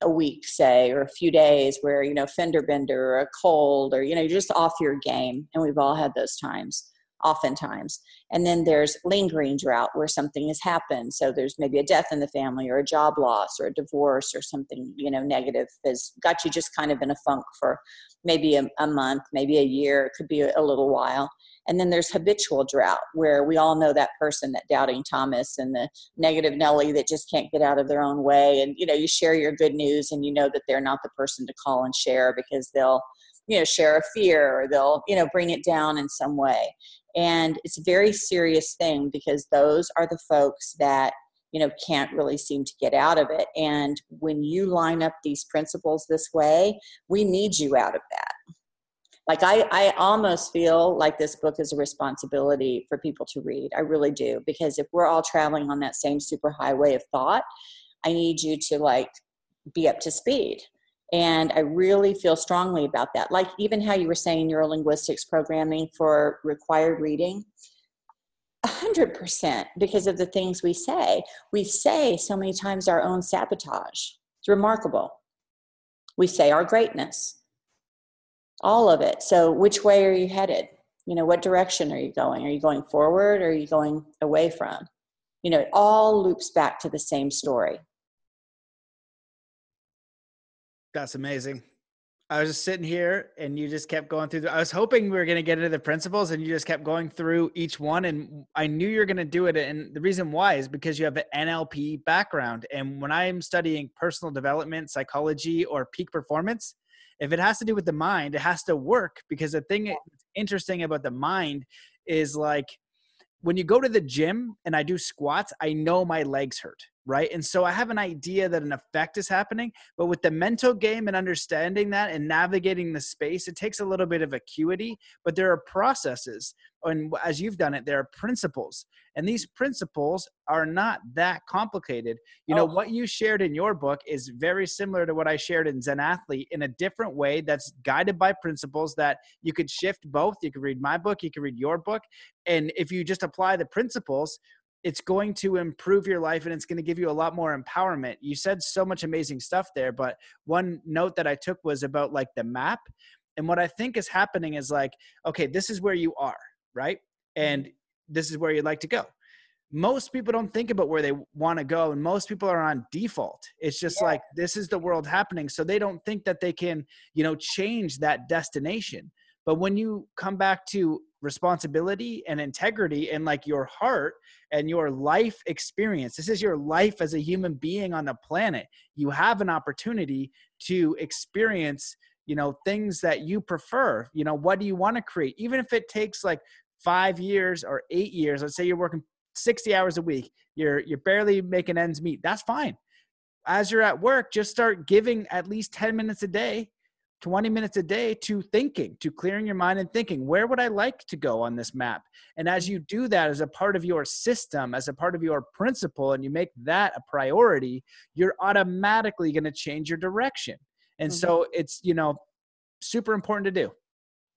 a week, say, or a few days where, you know, fender bender or a cold or, you know, you're just off your game. And we've all had those times oftentimes. And then there's lingering drought where something has happened. So there's maybe a death in the family or a job loss or a divorce or something, you know, negative has got you just kind of in a funk for maybe a, a month, maybe a year, it could be a, a little while. And then there's habitual drought, where we all know that person, that doubting Thomas and the negative Nelly that just can't get out of their own way. And, you know, you share your good news and you know that they're not the person to call and share because they'll, you know, share a fear or they'll, you know, bring it down in some way. And it's a very serious thing because those are the folks that, you know, can't really seem to get out of it. And when you line up these principles this way, we need you out of that. Like I, I almost feel like this book is a responsibility for people to read. I really do. Because if we're all traveling on that same super highway of thought, I need you to like be up to speed and I really feel strongly about that. Like even how you were saying neurolinguistics programming for required reading, 100% because of the things we say. We say so many times our own sabotage. It's remarkable. We say our greatness, all of it. So, which way are you headed? You know, what direction are you going? Are you going forward or are you going away from? You know, it all loops back to the same story. That's amazing. I was just sitting here and you just kept going through. The, I was hoping we were going to get into the principles and you just kept going through each one. And I knew you were going to do it. And the reason why is because you have an NLP background. And when I'm studying personal development, psychology, or peak performance, if it has to do with the mind, it has to work because the thing that's interesting about the mind is like when you go to the gym and I do squats, I know my legs hurt right? And so I have an idea that an effect is happening, but with the mental game and understanding that and navigating the space, it takes a little bit of acuity, but there are processes. And as you've done it, there are principles. And these principles are not that complicated. You know, oh. what you shared in your book is very similar to what I shared in Zen Athlete in a different way that's guided by principles that you could shift both. You could read my book, you could read your book. And if you just apply the principles, it's going to improve your life and it's going to give you a lot more empowerment. You said so much amazing stuff there, but one note that I took was about like the map. And what I think is happening is like, okay, this is where you are, right? And mm-hmm. this is where you'd like to go. Most people don't think about where they want to go, and most people are on default. It's just yeah. like this is the world happening. So they don't think that they can, you know, change that destination. But when you come back to responsibility and integrity and like your heart and your life experience. This is your life as a human being on the planet. You have an opportunity to experience, you know, things that you prefer. You know, what do you want to create? Even if it takes like 5 years or 8 years, let's say you're working 60 hours a week, you're you're barely making ends meet. That's fine. As you're at work, just start giving at least 10 minutes a day 20 minutes a day to thinking, to clearing your mind and thinking, where would I like to go on this map? And as you do that as a part of your system, as a part of your principle, and you make that a priority, you're automatically going to change your direction. And mm-hmm. so it's, you know, super important to do.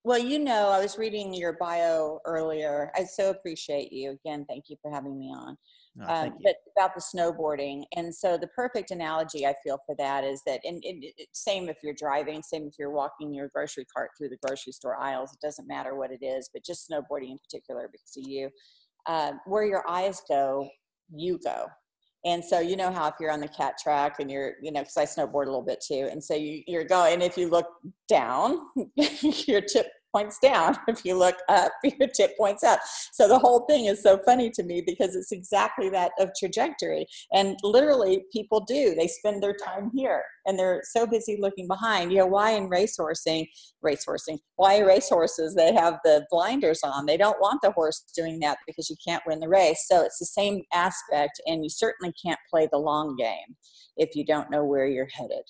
Well, you know, I was reading your bio earlier. I so appreciate you. Again, thank you for having me on. Oh, um, but about the snowboarding. And so the perfect analogy I feel for that is that, and, and same if you're driving, same if you're walking your grocery cart through the grocery store aisles, it doesn't matter what it is, but just snowboarding in particular because of you. Uh, where your eyes go, you go. And so you know how if you're on the cat track and you're, you know, because I snowboard a little bit too, and so you, you're going. If you look down, your tip points down. If you look up, your tip points up. So the whole thing is so funny to me because it's exactly that of trajectory. And literally, people do. They spend their time here and they're so busy looking behind. You know, why in racehorsing, racehorsing, why racehorses, they have the blinders on. They don't want the horse doing that because you can't win the race. So it's the same aspect, and you certainly can't play the long game if you don't know where you're headed.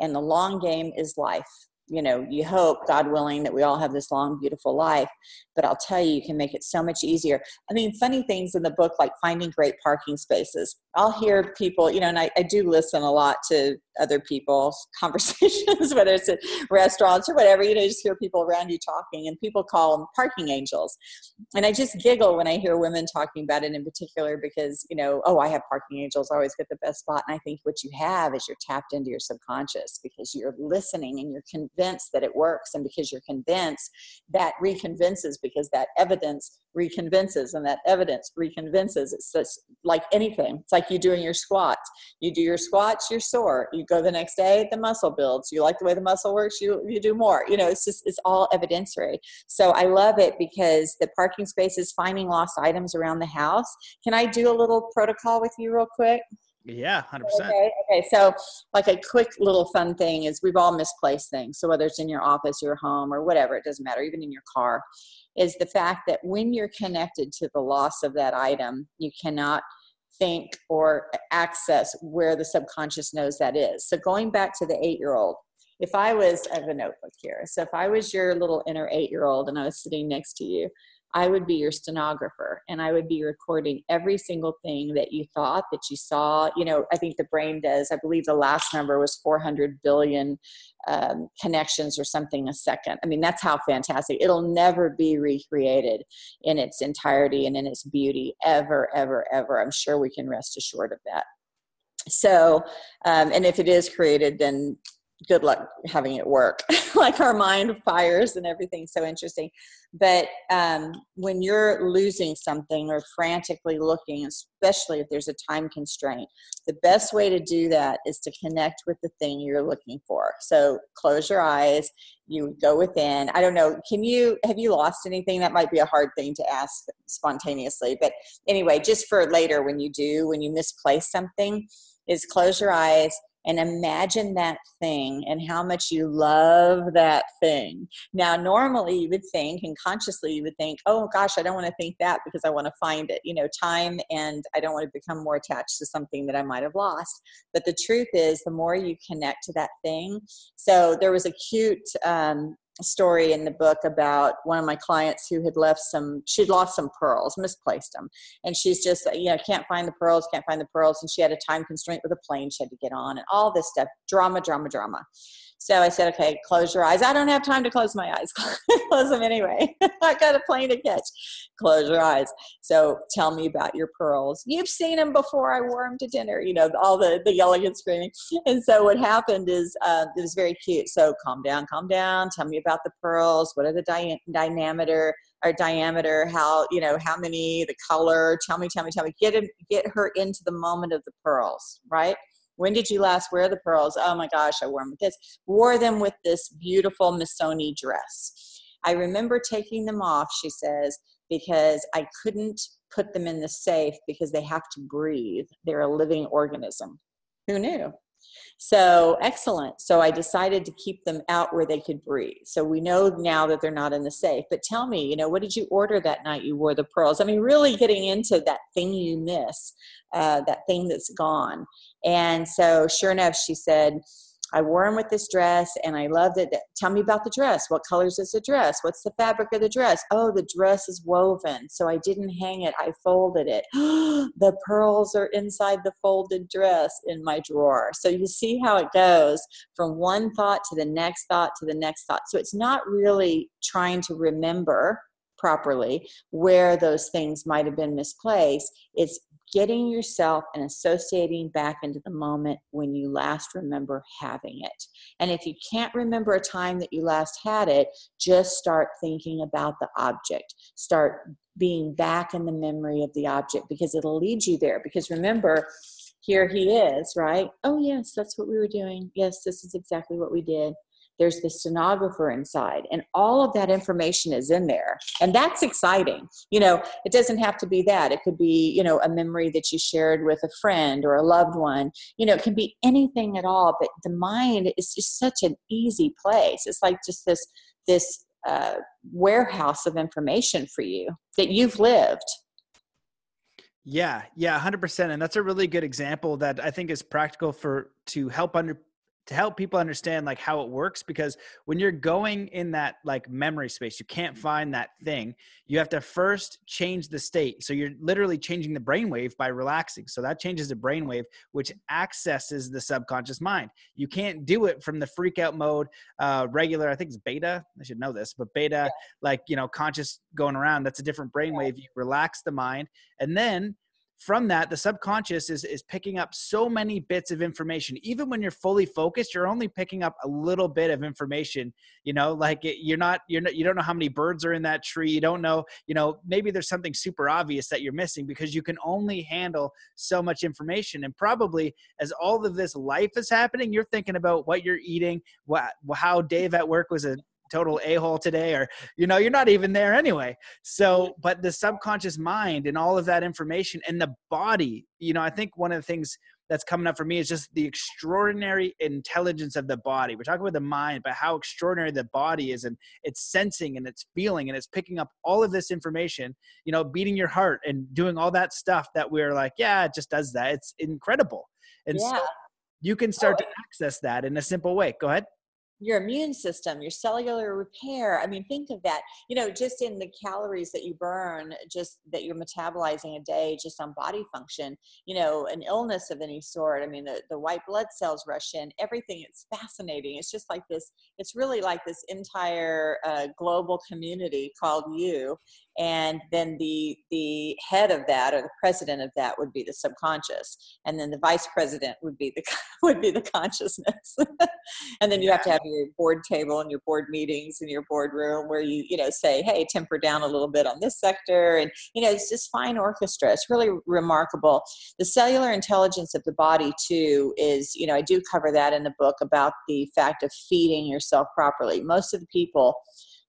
And the long game is life you know you hope god willing that we all have this long beautiful life but i'll tell you you can make it so much easier. I mean funny things in the book like finding great parking spaces. I'll hear people you know and i, I do listen a lot to other people's conversations whether it's at restaurants or whatever you know you just hear people around you talking and people call them parking angels. And i just giggle when i hear women talking about it in particular because you know oh i have parking angels I always get the best spot and i think what you have is you're tapped into your subconscious because you're listening and you're convinced that it works and because you're convinced that reconvinces because that evidence reconvinces and that evidence reconvinces. It's just like anything. It's like you doing your squats. You do your squats you're sore. You go the next day the muscle builds. You like the way the muscle works you you do more. You know it's just it's all evidentiary. So i love it because the parking spaces finding lost items around the house. Can i do a little protocol with you real quick yeah, 100%. Okay, okay, so like a quick little fun thing is we've all misplaced things. So whether it's in your office, your home, or whatever, it doesn't matter, even in your car, is the fact that when you're connected to the loss of that item, you cannot think or access where the subconscious knows that is. So going back to the eight year old, if I was, I have a notebook here. So if I was your little inner eight year old and I was sitting next to you, I would be your stenographer and I would be recording every single thing that you thought, that you saw. You know, I think the brain does, I believe the last number was 400 billion um, connections or something a second. I mean, that's how fantastic. It'll never be recreated in its entirety and in its beauty ever, ever, ever. I'm sure we can rest assured of that. So, um, and if it is created, then good luck having it work. Like our mind fires and everything's so interesting. But um, when you're losing something or frantically looking especially if there's a time constraint the best way to do that is to connect with the thing you're looking for. So close your eyes you go within. I don't know can you have you lost anything? That might be a hard thing to ask spontaneously. But anyway just for later when you do when you misplace something is close your eyes and imagine that thing and how much you love that thing. Now, normally you would think, and consciously you would think, oh gosh, I don't want to think that because I want to find it, you know, time and I don't want to become more attached to something that I might have lost. But the truth is, the more you connect to that thing. So there was a cute um, story in the book about one of my clients who had left some she'd lost some pearls misplaced them. And she's just you know can't find the pearls can't find the pearls. And she had a time constraint with a plane she had to get on and all this stuff drama drama drama so I said, okay, close your eyes. I don't have time to close my eyes. close them anyway. I got a plane to catch. Close your eyes. So tell me about your pearls. You've seen them before. I wore them to dinner. You know, all the, the yelling and screaming. And so what happened is uh, it was very cute. So calm down, calm down. Tell me about the pearls. What are the di- diameter? Or diameter? How you know how many? The color? Tell me, tell me, tell me. Get him, get her into the moment of the pearls, right? When did you last wear the pearls? Oh my gosh, I wore them with this. Wore them with this beautiful Missoni dress. I remember taking them off, she says, because I couldn't put them in the safe because they have to breathe. They're a living organism. Who knew? So excellent. So I decided to keep them out where they could breathe. So we know now that they're not in the safe. But tell me, you know, what did you order that night you wore the pearls? I mean, really getting into that thing you miss, uh, that thing that's gone. And so sure enough, she said, I wore them with this dress and I loved it. Tell me about the dress. What colors is the dress? What's the fabric of the dress? Oh, the dress is woven. So I didn't hang it, I folded it. the pearls are inside the folded dress in my drawer. So you see how it goes from one thought to the next thought to the next thought. So it's not really trying to remember properly where those things might have been misplaced. It's getting yourself and associating back into the moment when you last remember having it. And if you can't remember a time that you last had it, just start thinking about the object. Start being back in the memory of the object because it'll lead you there. Because remember, here he is, right? Oh, yes, that's what we were doing. Yes, this is exactly what we did there's the stenographer inside and all of that information is in there. And that's exciting. You know it doesn't have to be that. It could be you know a memory that you shared with a friend or a loved one. You know it can be anything at all but the mind is just such an easy place. It's like just this this uh, warehouse of information for you that you've lived. Yeah, yeah, 100%. And that's a really good example that I think is practical for to help under to help people understand like how it works because when you're going in that like memory space you can't find that thing you have to first change the state. So you're literally changing the brainwave by relaxing. So that changes the brainwave which accesses the subconscious mind. You can't do it from the freak out mode uh regular i think it's beta i should know this but beta yeah. like you know conscious going around that's a different brainwave you relax the mind and then from that the subconscious is is picking up so many bits of information. Even when you're fully focused you're only picking up a little bit of information you know like it, you're not you're not you don't know how many birds are in that tree. You don't know you know maybe there's something super obvious that you're missing because you can only handle so much information. And probably as all of this life is happening you're thinking about what you're eating what how dave at work was a total a-hole today or you know you're not even there anyway so but the subconscious mind and all of that information and the body you know i think one of the things that's coming up for me is just the extraordinary intelligence of the body. We're talking about the mind, but how extraordinary the body is, and it's sensing and it's feeling and it's picking up all of this information, you know, beating your heart and doing all that stuff that we're like, yeah, it just does that. It's incredible. And yeah. so you can oh, start oh, to access that in a simple way. Go ahead your immune system, your cellular repair. I mean, think of that, you know, just in the calories that you burn, just that you're metabolizing a day, just on body function, you know, an illness of any sort. I mean, the, the white blood cells rush in, everything. It's fascinating. It's just like this, it's really like this entire uh, global community called you and then the the head of that or the president of that would be the subconscious. And then the vice president would be the would be the consciousness. And then you have to have your board table and your board meetings and your boardroom where you you know say hey temper down a little bit on this sector. And you know it's this fine orchestra. It's really remarkable. The cellular intelligence of the body too is you know i do cover that in the book about the fact of feeding yourself properly. Most of the people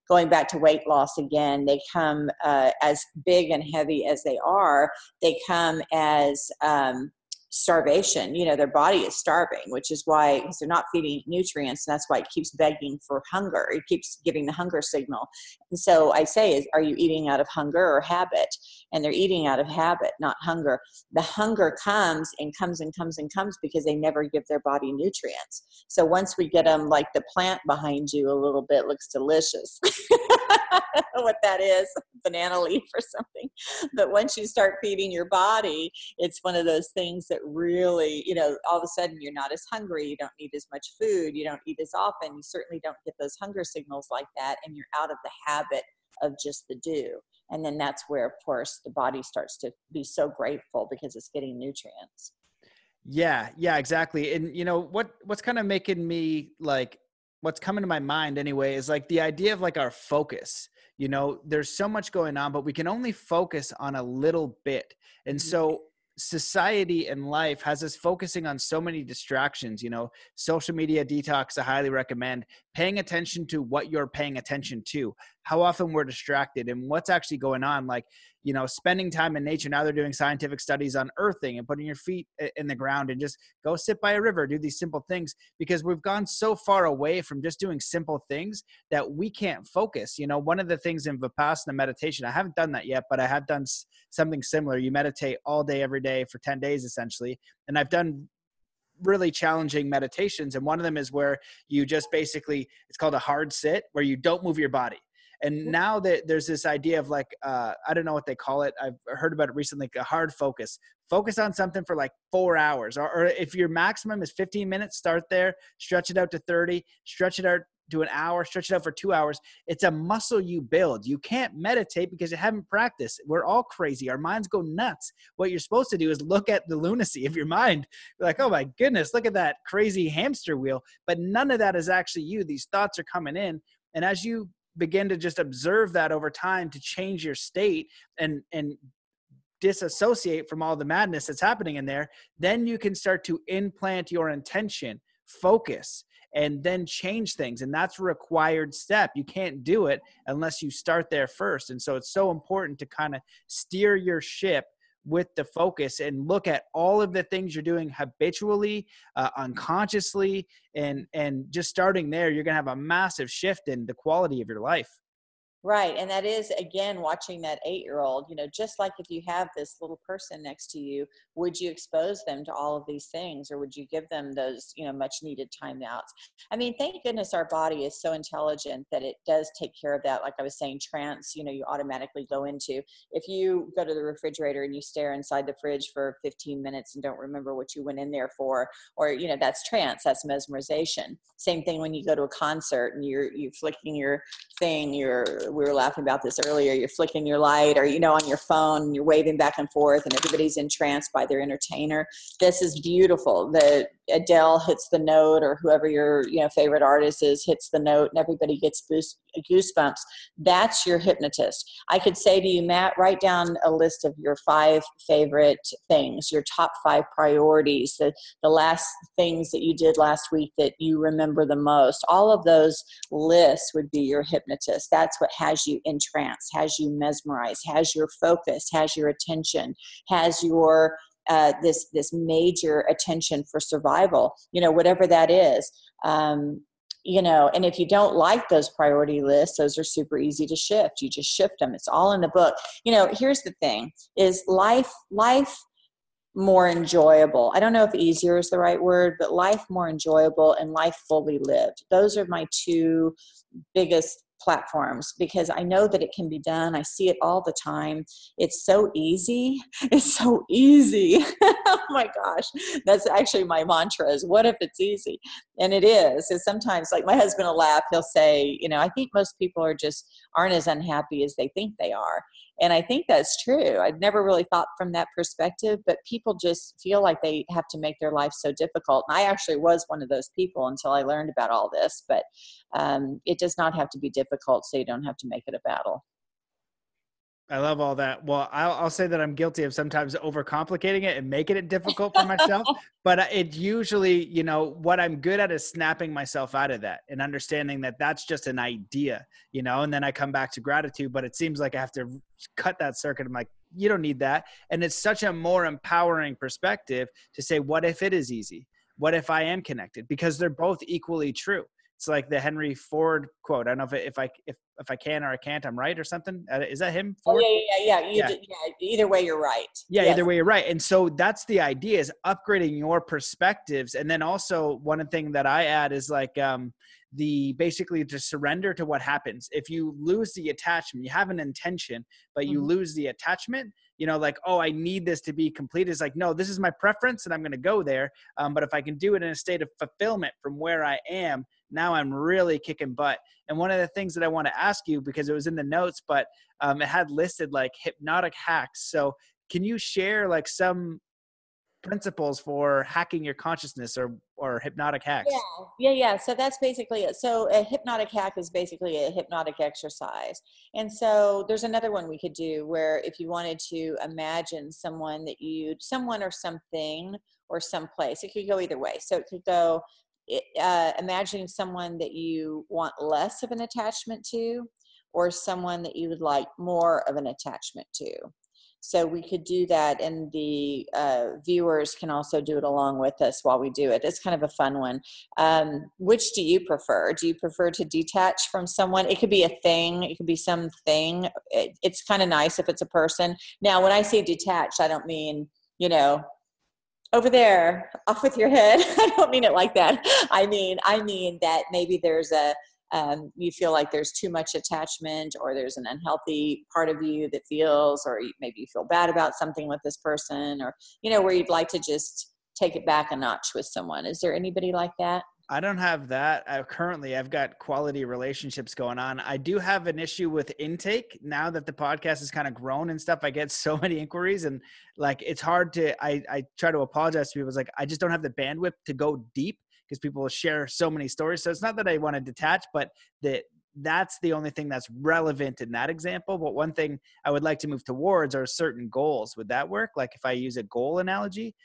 going back to weight loss again, they come uh, as big and heavy as they are, they come as um, starvation you know their body is starving which is why because they're not feeding nutrients and that's why it keeps begging for hunger. It keeps giving the hunger signal. And so i say is are you eating out of hunger or habit? And they're eating out of habit not hunger. The hunger comes and comes and comes and comes because they never give their body nutrients. So once we get them like the plant behind you a little bit looks delicious what that is banana leaf or something. But once you start feeding your body it's one of those things that really you know all of a sudden you're not as hungry you don't need as much food you don't eat as often you certainly don't get those hunger signals like that and you're out of the habit of just the do and then that's where of course the body starts to be so grateful because it's getting nutrients yeah yeah exactly and you know what what's kind of making me like what's coming to my mind anyway is like the idea of like our focus you know there's so much going on but we can only focus on a little bit and mm-hmm. so society and life has us focusing on so many distractions you know social media detox i highly recommend paying attention to what you're paying attention to how often we're distracted and what's actually going on. Like, you know, spending time in nature. Now they're doing scientific studies on earthing and putting your feet in the ground and just go sit by a river, do these simple things because we've gone so far away from just doing simple things that we can't focus. You know, one of the things in Vipassana meditation, I haven't done that yet, but I have done something similar. You meditate all day, every day for 10 days essentially. And I've done really challenging meditations and one of them is where you just basically it's called a hard sit where you don't move your body and now that there's this idea of like uh, i don't know what they call it i've heard about it recently a hard focus focus on something for like four hours or, or if your maximum is 15 minutes start there stretch it out to 30 stretch it out to an hour, stretch it out for two hours. It's a muscle you build. You can't meditate because you haven't practiced. We're all crazy. Our minds go nuts. What you're supposed to do is look at the lunacy of your mind. You're like, oh my goodness, look at that crazy hamster wheel. But none of that is actually you. These thoughts are coming in. And as you begin to just observe that over time to change your state and and disassociate from all the madness that's happening in there, then you can start to implant your intention, focus, and then change things. And that's a required step. You can't do it unless you start there first. And so it's so important to kind of steer your ship with the focus and look at all of the things you're doing habitually uh, unconsciously and and just starting there you're to have a massive shift in the quality of your life Right. And that is, again, watching that eight year old, you know, just like if you have this little person next to you, would you expose them to all of these things or would you give them those, you know, much needed timeouts? I mean, thank goodness our body is so intelligent that it does take care of that. Like I was saying, trance, you know, you automatically go into. If you go to the refrigerator and you stare inside the fridge for 15 minutes and don't remember what you went in there for, or, you know, that's trance, that's mesmerization. Same thing when you go to a concert and you're, you're flicking your thing, you're, we were laughing about this earlier you're flicking your light or you know on your phone you're waving back and forth and everybody's entranced by their entertainer. This is beautiful. The Adele hits the note or whoever your you know favorite artist is hits the note and everybody gets boost, goosebumps. That's your hypnotist. I could say to you matt write down a list of your five favorite things your top five priorities the, the last things that you did last week that you remember the most. All of those lists would be your hypnotist. That's what has you entranced has you mesmerized has your focus has your attention has your uh, this this major attention for survival you know whatever that is um, you know and if you don't like those priority lists those are super easy to shift. You just shift them it's all in the book. You know here's the thing is life life more enjoyable. I don't know if easier is the right word but life more enjoyable and life fully lived. Those are my two biggest platforms because I know that it can be done. I see it all the time. It's so easy. It's so easy. oh my gosh. That's actually my mantra is what if it's easy? And it is. Is sometimes like my husband will laugh. He'll say, you know, I think most people are just aren't as unhappy as they think they are. And I think that's true. I've never really thought from that perspective, but people just feel like they have to make their life so difficult. And I actually was one of those people until I learned about all this. But um, it does not have to be difficult, so you don't have to make it a battle. I love all that. Well, I'll, I'll, say that I'm guilty of sometimes overcomplicating it and making it difficult for myself. but uh, it usually, you know, what I'm good at is snapping myself out of that and understanding that that's just an idea, you know, and then I come back to gratitude. But it seems like I have to cut that circuit. I'm like, you don't need that. And it's such a more empowering perspective to say, what if it is easy? What if I am connected? Because they're both equally true it's like the Henry Ford quote. I don't know if if I if if I can or I can't, I'm right or something. Uh, is that him? Ford? Oh, yeah, yeah, yeah. yeah. Did, yeah. Either way, you're right. Yeah, yes. either way, you're right. And so that's the idea: is upgrading your perspectives, and then also one thing that I add is like um, the basically to surrender to what happens if you lose the attachment. You have an intention, but you mm-hmm. lose the attachment you know, like, oh, I need this to be complete. Is like, no, this is my preference and I'm going to go there. Um, but if I can do it in a state of fulfillment from where I am, now I'm really kicking butt. And one of the things that I want to ask you, because it was in the notes, but um, it had listed like hypnotic hacks. So can you share like some principles for hacking your consciousness or or hypnotic hacks? Yeah. Yeah yeah. So that's basically it. So a hypnotic hack is basically a hypnotic exercise. And so there's another one we could do where if you wanted to imagine someone that you someone or something or someplace it could go either way. So it could go uh, imagining someone that you want less of an attachment to or someone that you would like more of an attachment to. So we could do that, and the uh, viewers can also do it along with us while we do it. It's kind of a fun one. Um, which do you prefer? Do you prefer to detach from someone? It could be a thing, it could be something. It, it's kind of nice if it's a person. Now, when I say detached, I don't mean, you know, over there off with your head. I don't mean it like that. I mean i mean that maybe there's a um, you feel like there's too much attachment or there's an unhealthy part of you that feels or maybe you feel bad about something with this person or you know where you'd like to just take it back a notch with someone. Is there anybody like that I don't have that. I, currently, I've got quality relationships going on. I do have an issue with intake now that the podcast has kind of grown and stuff. I get so many inquiries, and like it's hard to. I I try to apologize to people. It's like I just don't have the bandwidth to go deep because people share so many stories. So it's not that I want to detach, but that that's the only thing that's relevant in that example. But one thing I would like to move towards are certain goals. Would that work? Like if I use a goal analogy,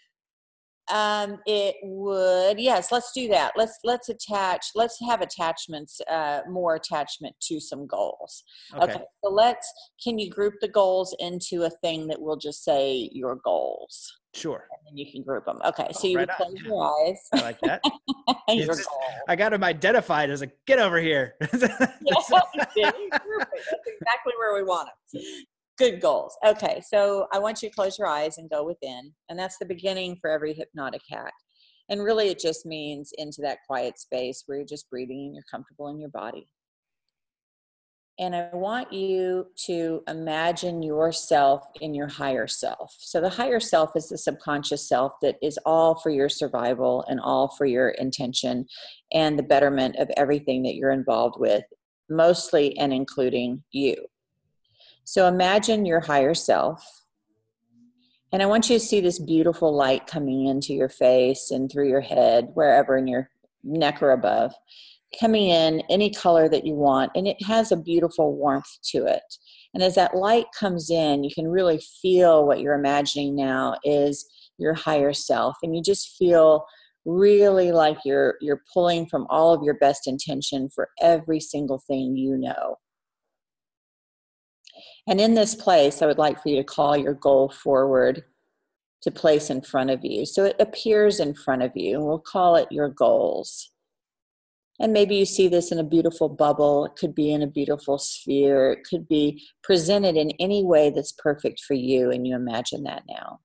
um, it would yes. Let's do that. Let's let's attach. Let's have attachments. Uh, more attachment to some goals. Okay. okay. So let's. Can you group the goals into a thing that will just say your goals? Sure. And then you can group them. Okay. So you right would close on. your eyes. I like that. just, I got them identified as a get over here. yeah, That's exactly where we want them good goals. Okay, so I want you to close your eyes and go within. And that's the beginning for every hypnotic hack. And really, it just means into that quiet space where you're just breathing and you're comfortable in your body. And I want you to imagine yourself in your higher self. So, the higher self is the subconscious self that is all for your survival and all for your intention and the betterment of everything that you're involved with, mostly and including you. So imagine your higher self. And I want you to see this beautiful light coming into your face and through your head, wherever in your neck or above, coming in any color that you want. And it has a beautiful warmth to it. And as that light comes in, you can really feel what you're imagining now is your higher self. And you just feel really like you're you're pulling from all of your best intention for every single thing you know and in this place, I would like for you to call your goal forward to place in front of you. So it appears in front of you, we'll call it your goals. And maybe you see this in a beautiful bubble, it could be in a beautiful sphere, it could be presented in any way that's perfect for you, and you imagine that now.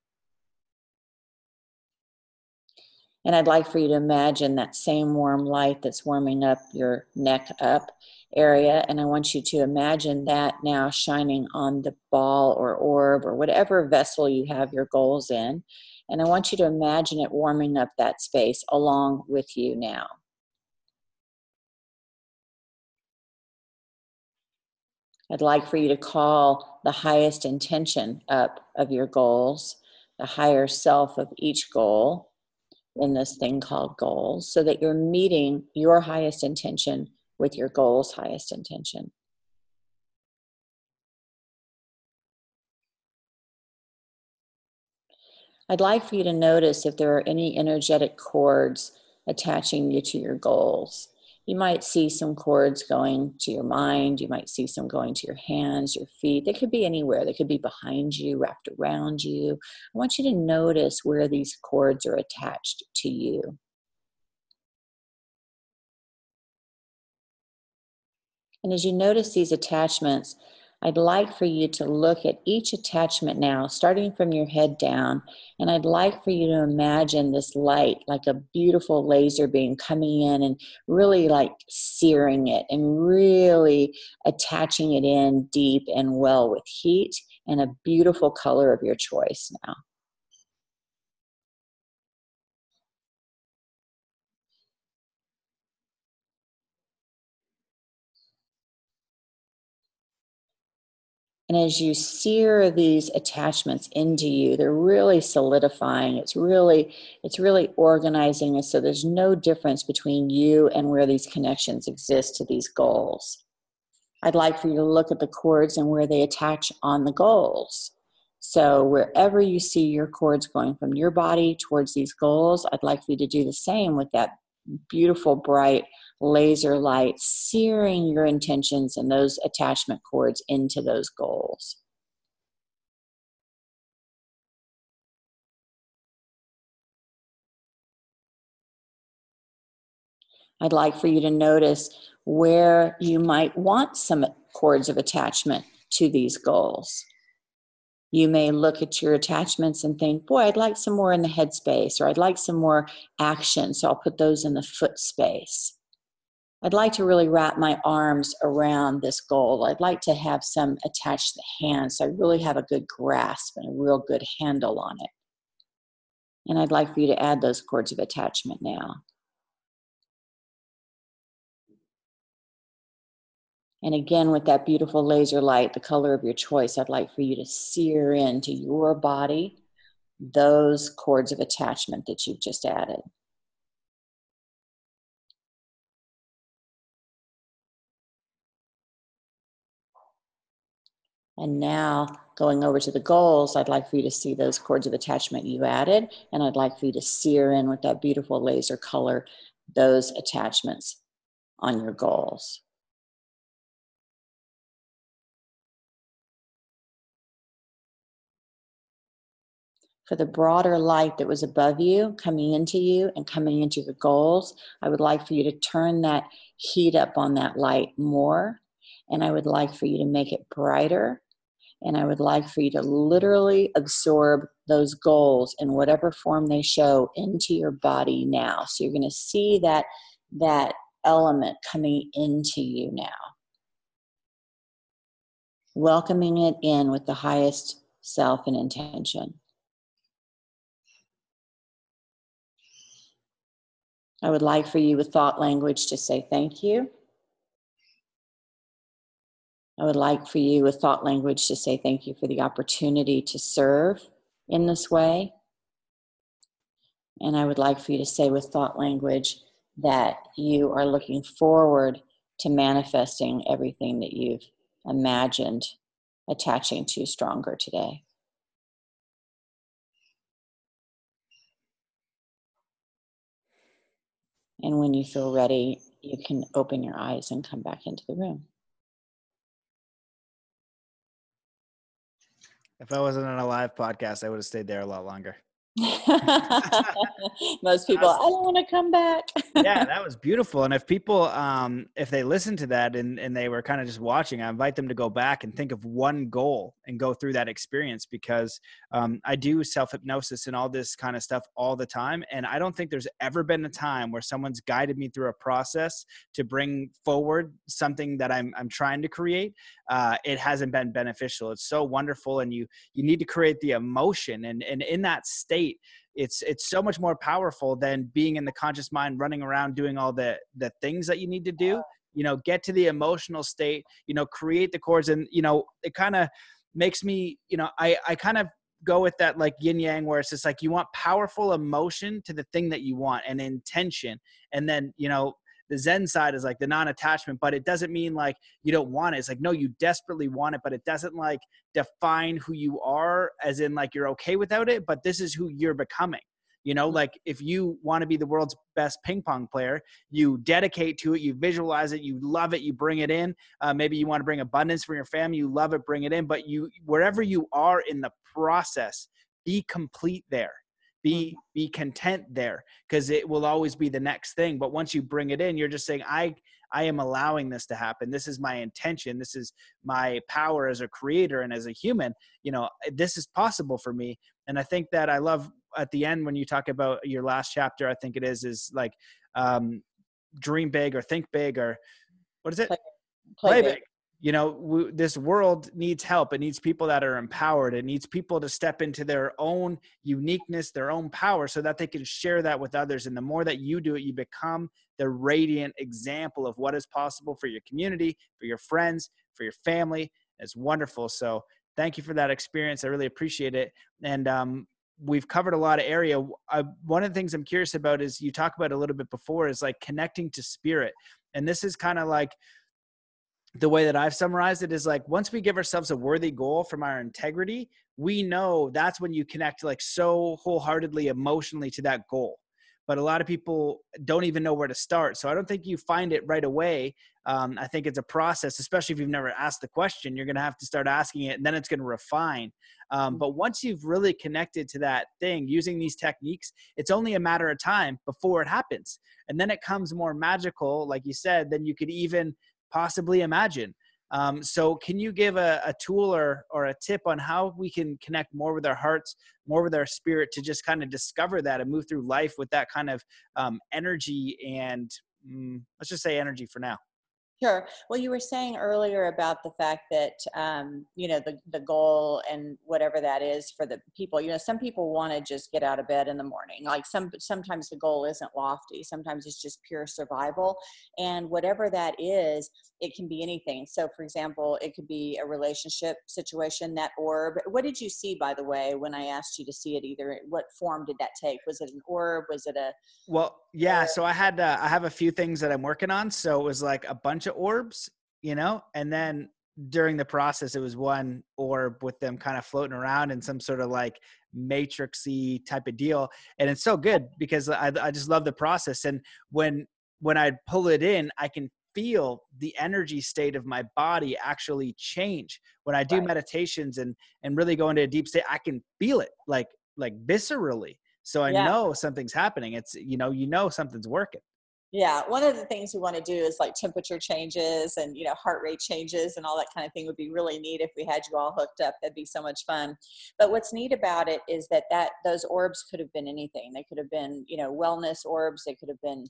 And I'd like for you to imagine that same warm light that's warming up your neck up area. And I want you to imagine that now shining on the ball or orb or whatever vessel you have your goals in. And I want you to imagine it warming up that space along with you now. I'd like for you to call the highest intention up of your goals, the higher self of each goal in this thing called goals so that you're meeting your highest intention with your goals highest intention I'd like for you to notice if there are any energetic cords attaching you to your goals you might see some cords going to your mind. You might see some going to your hands, your feet. They could be anywhere. They could be behind you, wrapped around you. I want you to notice where these cords are attached to you. And as you notice these attachments, I'd like for you to look at each attachment now, starting from your head down. And I'd like for you to imagine this light like a beautiful laser beam coming in and really like searing it and really attaching it in deep and well with heat and a beautiful color of your choice now. And as you sear these attachments into you, they're really solidifying. It's really, it's really organizing it so there's no difference between you and where these connections exist to these goals. I'd like for you to look at the cords and where they attach on the goals. So wherever you see your cords going from your body towards these goals, I'd like for you to do the same with that beautiful, bright laser light, searing your intentions and those attachment cords into those goals. I'd like for you to notice where you might want some cords of attachment to these goals. You may look at your attachments and think, boy, I'd like some more in the head space, or I'd like some more action, so I'll put those in the foot space. I'd like to really wrap my arms around this goal. I'd like to have some attached to the hands so I really have a good grasp and a real good handle on it. And I'd like for you to add those cords of attachment now. And again, with that beautiful laser light, the color of your choice, I'd like for you to sear into your body those cords of attachment that you've just added. And now going over to the goals, I'd like for you to see those cords of attachment you added, and I'd like for you to sear in with that beautiful laser color those attachments on your goals. For the broader light that was above you, coming into you and coming into your goals, I would like for you to turn that heat up on that light more. And I would like for you to make it brighter. And I would like for you to literally absorb those goals in whatever form they show into your body now. So you're going to see that, that element coming into you now. Welcoming it in with the highest self and intention. I would like for you with thought language to say thank you. I would like for you with thought language to say thank you for the opportunity to serve in this way. And I would like for you to say with thought language that you are looking forward to manifesting everything that you've imagined attaching to stronger today. And when you feel ready, you can open your eyes and come back into the room. If I wasn't on a live podcast, I would have stayed there a lot longer. Most people, was, I don't want to come back. yeah, that was beautiful. And if people, um, if they listen to that and, and they were kind of just watching, I invite them to go back and think of one goal and go through that experience because um, I do self hypnosis and all this kind of stuff all the time. And I don't think there's ever been a time where someone's guided me through a process to bring forward something that I'm, I'm trying to create. Uh, it hasn't been beneficial. It's so wonderful. And you, you need to create the emotion. And, and in that state, it's it's so much more powerful than being in the conscious mind running around doing all the the things that you need to do. You know get to the emotional state you know create the cords and you know it kind of makes me you know i i kind of go with that like yin yang where it's just like you want powerful emotion to the thing that you want and intention. And then you know the zen side is like the non-attachment but it doesn't mean like you don't want it. It's like no you desperately want it but it doesn't like define who you are as in like you're okay without it but this is who you're becoming. You know like if you want to be the world's best ping pong player you dedicate to it you visualize it you love it you bring it in. Uh, maybe you want to bring abundance for your family you love it bring it in but you wherever you are in the process be complete there be be content there because it will always be the next thing. But once you bring it in you're just saying i i am allowing this to happen. This is my intention. This is my power as a creator and as a human. You know this is possible for me. And i think that i love at the end when you talk about your last chapter i think it is is like um dream big or think big or what is it? Play, play, play big. big you know w- this world needs help. It needs people that are empowered. It needs people to step into their own uniqueness their own power so that they can share that with others. And the more that you do it you become the radiant example of what is possible for your community for your friends for your family. It's wonderful. So thank you for that experience. I really appreciate it. And um, we've covered a lot of area I, one of the things i'm curious about is you talk about a little bit before is like connecting to spirit. And this is kind of like the way that I've summarized it is like once we give ourselves a worthy goal from our integrity, we know that's when you connect like so wholeheartedly emotionally to that goal. but a lot of people don't even know where to start. So I don't think you find it right away. Um, I think it's a process, especially if you've never asked the question. You're going to have to start asking it, and then it's going to refine. Um, mm. but once you've really connected to that thing using these techniques, it's only a matter of time before it happens, and then it comes more magical, like you said, than you could even possibly imagine. Um, so, can you give a, a, tool or, or a tip on how we can connect more with our hearts, more with our spirit to just kind of discover that and move through life with that kind of um, energy and mm, let's just say energy for now? Sure. Well, you were saying earlier about the fact that um, you know the the goal and whatever that is for the people. You know, some people want to just get out of bed in the morning. Like some sometimes the goal isn't lofty. Sometimes it's just pure survival, and whatever that is, it can be anything. So, for example, it could be a relationship situation. That orb. What did you see, by the way, when I asked you to see it? Either what form did that take? Was it an orb? Was it a? Well, yeah. So I had uh, I have a few things that I'm working on. So it was like a bunch of orbs, you know, and then during the process it was one orb with them kind of floating around in some sort of like matrixy type of deal and it's so good because I, I just love the process and when when i pull it in i can feel the energy state of my body actually change when i do right. meditations and and really go into a deep state i can feel it like like viscerally so i yeah. know something's happening it's you know you know something's working yeah, one of the things we want to do is like temperature changes and you know heart rate changes and all that kind of thing would be really neat if we had you all hooked up. That'd be so much fun. But what's neat about it is that that those orbs could have been anything. They could have been you know wellness orbs. They could have been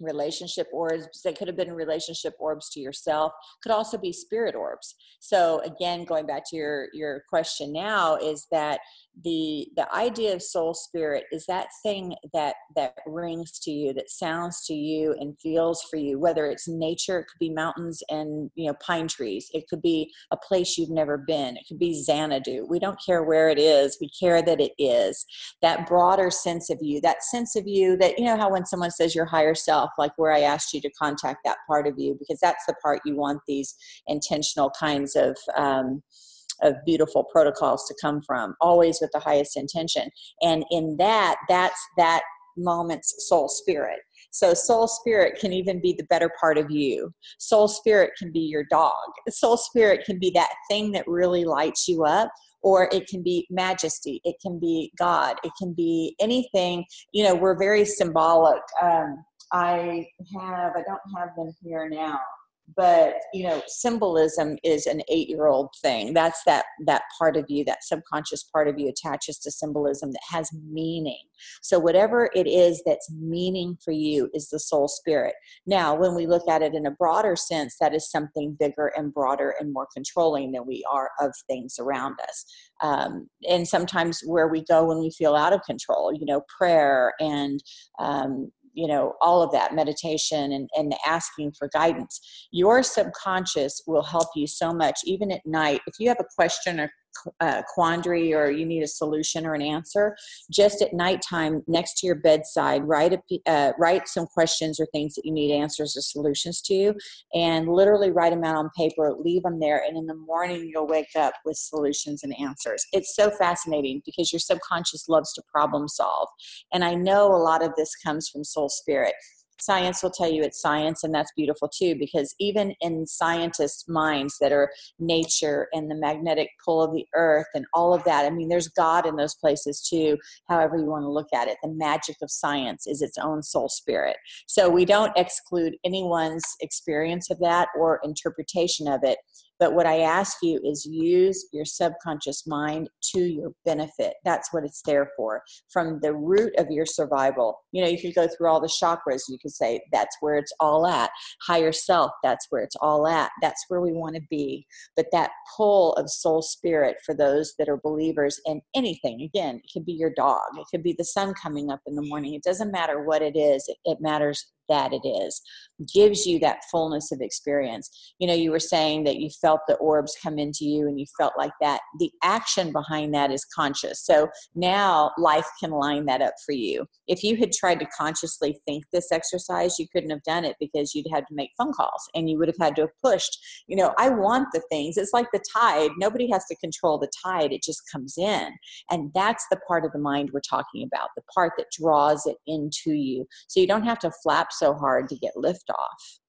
relationship orbs they could have been relationship orbs to yourself could also be spirit orbs. So again going back to your your question now is that the the idea of soul spirit is that thing that that rings to you that sounds to you and feels for you whether it's nature it could be mountains and you know pine trees it could be a place you've never been it could be xanadu we don't care where it is we care that it is. That broader sense of you that sense of you that you know how when someone says your higher self like where i asked you to contact that part of you because that's the part you want these intentional kinds of um, of beautiful protocols to come from, always with the highest intention. And in that, that's that moment's soul spirit. So, soul spirit can even be the better part of you. Soul spirit can be your dog. Soul spirit can be that thing that really lights you up, or it can be majesty. It can be God. It can be anything. You know, we're very symbolic. Um, I have, I don't have them here now but you know symbolism is an eight year old thing. That's that that part of you that subconscious part of you attaches to symbolism that has meaning. So whatever it is that's meaning for you is the soul spirit. Now when we look at it in a broader sense that is something bigger and broader and more controlling than we are of things around us. Um, and sometimes where we go when we feel out of control you know prayer and um, you know all of that meditation and, and asking for guidance. Your subconscious will help you so much even at night. If you have a question or uh, quandary or you need a solution or an answer, just at nighttime next to your bedside, write a, uh, write some questions or things that you need answers or solutions to, and literally write them out on paper, leave them there, and in the morning you'll wake up with solutions and answers. It's so fascinating because your subconscious loves to problem solve, and I know a lot of this comes from soul spirit science will tell you it's science and that's beautiful too because even in scientists minds that are nature and the magnetic pull of the earth and all of that i mean there's god in those places too however you want to look at it. The magic of science is its own soul spirit. So we don't exclude anyone's experience of that or interpretation of it but what I ask you is use your subconscious mind to your benefit. That's what it's there for. From the root of your survival, you know, you could go through all the chakras. You could say that's where it's all at. Higher self, that's where it's all at. That's where we want to be. But that pull of soul spirit for those that are believers in anything, again, it could be your dog, it could be the sun coming up in the morning. It doesn't matter what it is, it, it matters that it is gives you that fullness of experience. You know you were saying that you felt the orbs come into you and you felt like that. The action behind that is conscious. So now life can line that up for you. If you had tried to consciously think this exercise you couldn't have done it because you'd had to make phone calls and you would have had to have pushed you know i want the things. It's like the tide. Nobody has to control the tide. It just comes in. And that's the part of the mind we're talking about the part that draws it into you. So you don't have to flap so hard to get lift off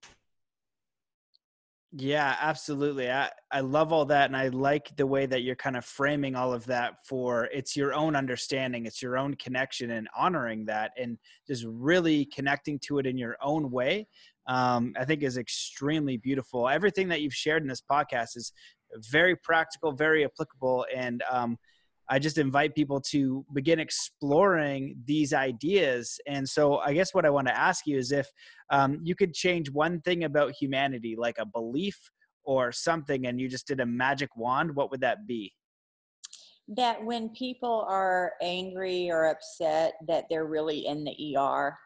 yeah, absolutely. I, I love all that. And I like the way that you're kind of framing all of that for it's your own understanding, it's your own connection and honoring that and just really connecting to it in your own way. Um, I think is extremely beautiful. Everything that you've shared in this podcast is very practical, very applicable. And um, I just invite people to begin exploring these ideas. And so, I guess what I want to ask you is if um, you could change one thing about humanity, like a belief or something, and you just did a magic wand, what would that be? That when people are angry or upset, that they're really in the ER,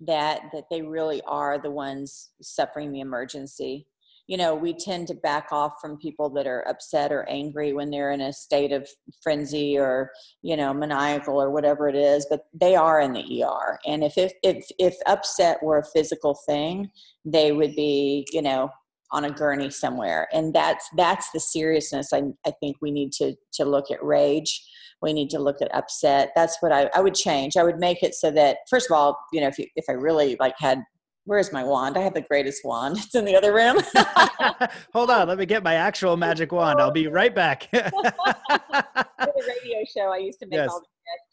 that that they really are the ones suffering the emergency you know, we tend to back off from people that are upset or angry when they're in a state of frenzy or, you know, maniacal or whatever it is, but they are in the ER. And if, if, if, if upset were a physical thing, they would be, you know, on a gurney somewhere. And that's, that's the seriousness. I, I think we need to, to look at rage. We need to look at upset. That's what I, I would change. I would make it so that, first of all, you know, if you, if I really like had Where's my wand? I have the greatest wand. It's in the other room. Hold on, let me get my actual magic wand. I'll be right back. the radio show, I used to make yes. all the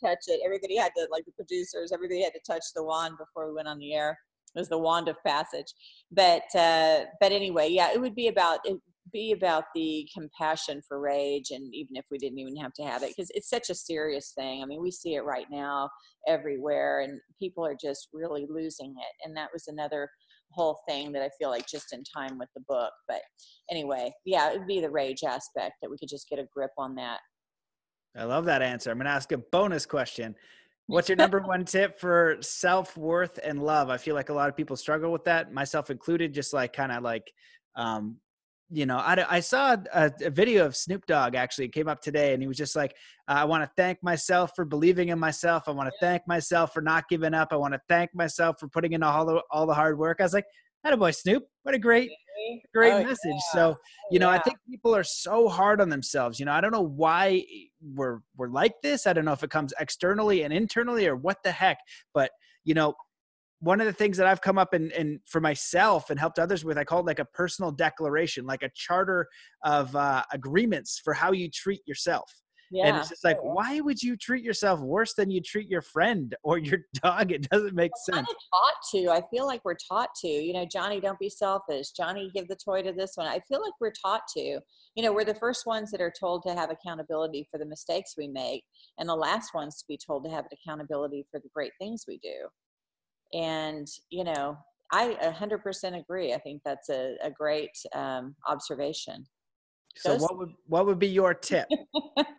guests touch it. Everybody had to, like the producers, everybody had to touch the wand before we went on the air. It was the wand of passage. But uh, but anyway, yeah, it would be about it be about the compassion for rage and even if we didn't even have to have it because it's such a serious thing i mean we see it right now everywhere and people are just really losing it and that was another whole thing that i feel like just in time with the book but anyway yeah it would be the rage aspect that we could just get a grip on that i love that answer i'm going to ask a bonus question What's your number one tip for self worth and love? I feel like a lot of people struggle with that, myself included. Just like kind of like um, you know, I, I saw a, a, video of Snoop Dogg actually came up today, and he was just like, "I want to thank myself for believing in myself. I want to thank myself for not giving up. I want to thank myself for putting in all the all the hard work." I was like, "That boy, Snoop! What a great, great oh, message." Yeah. So, oh, you know, yeah. I think people are so hard on themselves. You know, I don't know why we're we're like this. I don't know if it comes externally and internally or what the heck, but you know, one of the things that I've come up and, and for myself and helped others with, I call it like a personal declaration, like a charter of uh, agreements for how you treat yourself. Yeah. And it's just like, why would you treat yourself worse than you treat your friend or your dog? It doesn't make we're sense. taught to. I feel like we're taught to. You know, Johnny, don't be selfish. Johnny, give the toy to this one. I feel like we're taught to. You know, we're the first ones that are told to have accountability for the mistakes we make, and the last ones to be told to have accountability for the great things we do and you know i 100% agree i think that's a, a great um, observation so Those- what would what would be your tip?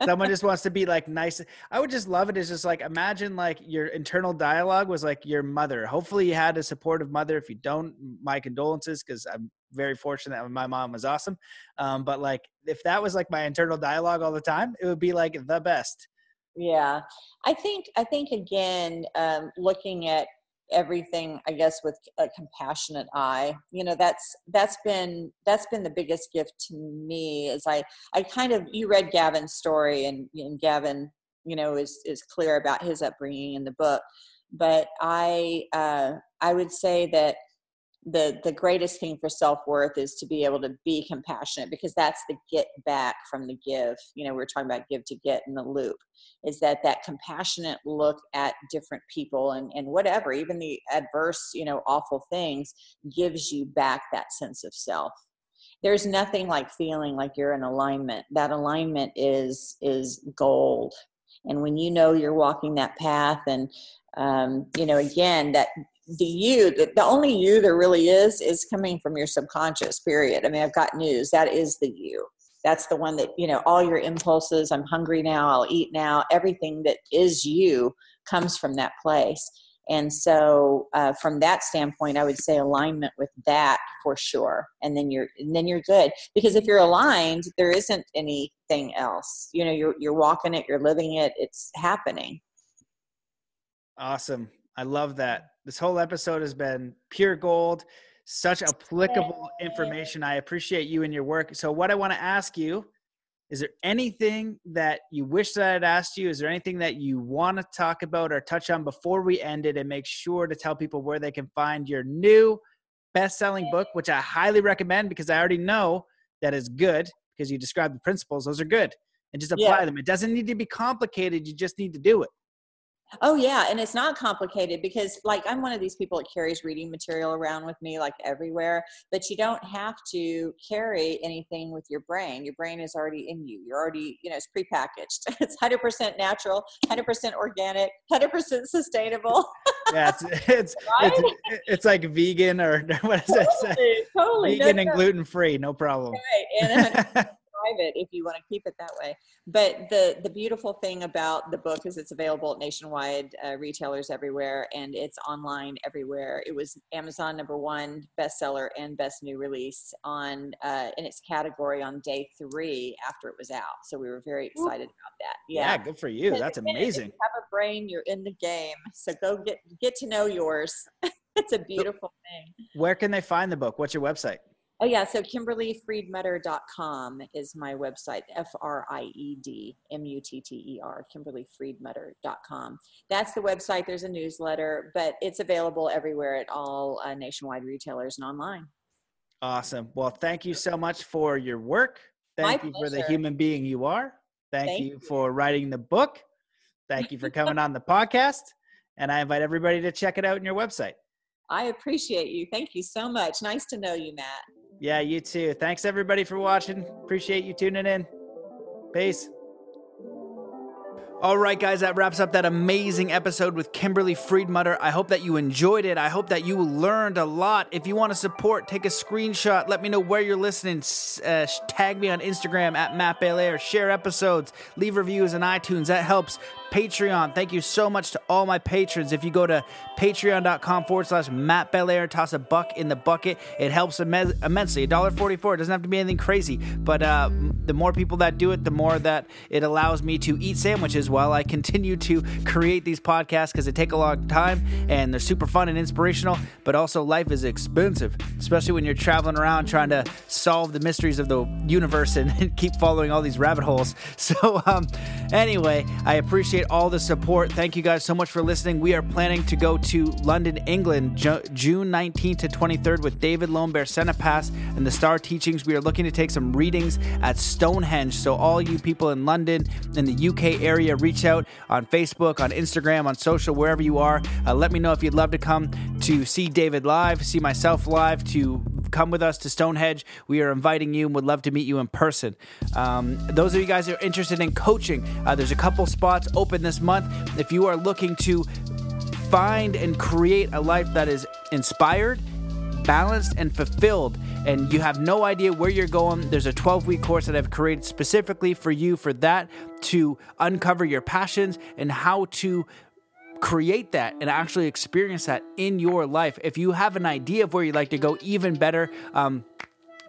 Someone just wants to be like nice. I would just love it. Is just like imagine like your internal dialogue was like your mother. Hopefully you had a supportive mother. If you don't, my condolences because I'm very fortunate that my mom was awesome. Um, but like if that was like my internal dialogue all the time, it would be like the best. Yeah, I think I think again, um, looking at everything i guess with a compassionate eye. You know that's that's been that's been the biggest gift to me is i i kind of you read gavin's story and, and gavin you know is is clear about his upbringing in the book but i uh i would say that the the greatest thing for self-worth is to be able to be compassionate because that's the get back from the give. You know we are talking about give to get in the loop is that that compassionate look at different people and and whatever even the adverse you know awful things gives you back that sense of self. There's nothing like feeling like you're in alignment. That alignment is is gold. And when you know you're walking that path and um, you know again that the you the, the only you there really is is coming from your subconscious period i mean i've got news that is the you that's the one that you know all your impulses i'm hungry now i'll eat now everything that is you comes from that place And so, uh, from that standpoint, I would say alignment with that for sure. And then you're and then you're good because if you're aligned, there isn't anything else. You know, you're you're walking it, you're living it, it's happening. Awesome. I love that. This whole episode has been pure gold, such applicable information. I appreciate you and your work. So, what I want to ask you is there anything that you wish that I'd asked you? Is there anything that you want to talk about or touch on before we end it and make sure to tell people where they can find your new best selling book, which I highly recommend because I already know that is good because you described the principles. Those are good and just apply yeah. them. It doesn't need to be complicated. You just need to do it. Oh yeah, and it's not complicated because like I'm one of these people that carries reading material around with me like everywhere, but you don't have to carry anything with your brain. Your brain is already in you. You're already, you know, it's prepackaged. It's 100% natural, 100% organic, 100% sustainable. yeah, it's it's, right? it's, it's like vegan or what is it? Totally, totally. Vegan no, and no. gluten free, no problem. Right. And private if you want to keep it that way. But the the beautiful thing about the book is it's available at nationwide uh, retailers everywhere, and it's online everywhere. It was Amazon number one bestseller and best new release on uh, in its category on day three after it was out. So we were very excited about that. Yeah, yeah good for you. That's amazing. you have a brain, you're in the game. So go get get to know yours. it's a beautiful thing. Where can they find the book? What's your website? Oh yeah, so KimberlyFriedmutter.com is my website. F R I E D M U T T E R. KimberlyFriedmutter.com. That's the website. There's a newsletter, but it's available everywhere at all uh, nationwide retailers and online. Awesome. Well, thank you so much for your work. Thank my you pleasure. for the human being you are. Thank, thank you, you for writing the book. Thank you for coming on the podcast. And I invite everybody to check it out on your website. I appreciate you. Thank you so much. Nice to know you, Matt. Yeah, you too. Thanks everybody for watching. Appreciate you tuning in. Peace. All right, guys, that wraps up that amazing episode with Kimberly Friedmutter. I hope that you enjoyed it. I hope that you learned a lot. If you want to support, take a screenshot. Let me know where you're listening. Uh, tag me on Instagram at Matt Belair. Share episodes. Leave reviews on iTunes. That helps. Patreon. Thank you so much to all my patrons. If you go to patreon.com forward slash Matt Belair, toss a buck in the bucket. It helps Im- immensely. $1.44. It doesn't have to be anything crazy. But uh, the more people that do it, the more that it allows me to eat sandwiches while I continue to create these podcasts because they take a long time and they're super fun and inspirational. But also, life is expensive, especially when you're traveling around trying to solve the mysteries of the universe and, and keep following all these rabbit holes. So, um, anyway, I appreciate all the support. Thank you guys so much for listening. We are planning to go to London, England, Ju- June 19th to 23rd with David Lone Bear Pass and the Star Teachings. We are looking to take some readings at Stonehenge. So, all you people in London, in the UK area, reach out on Facebook, on Instagram, on social, wherever you are. Uh, let me know if you'd love to come to see David live, see myself live, to come with us to Stonehenge. We are inviting you and would love to meet you in person. Um, those of you guys that are interested in coaching, uh, there's a couple spots open this month. If you are looking to find and create a life that is inspired, balanced, and fulfilled, and you have no idea where you're going, there's a 12 week course that I've created specifically for you for that to uncover your passions and how to create that and actually experience that in your life. If you have an idea of where you'd like to go, even better. Um,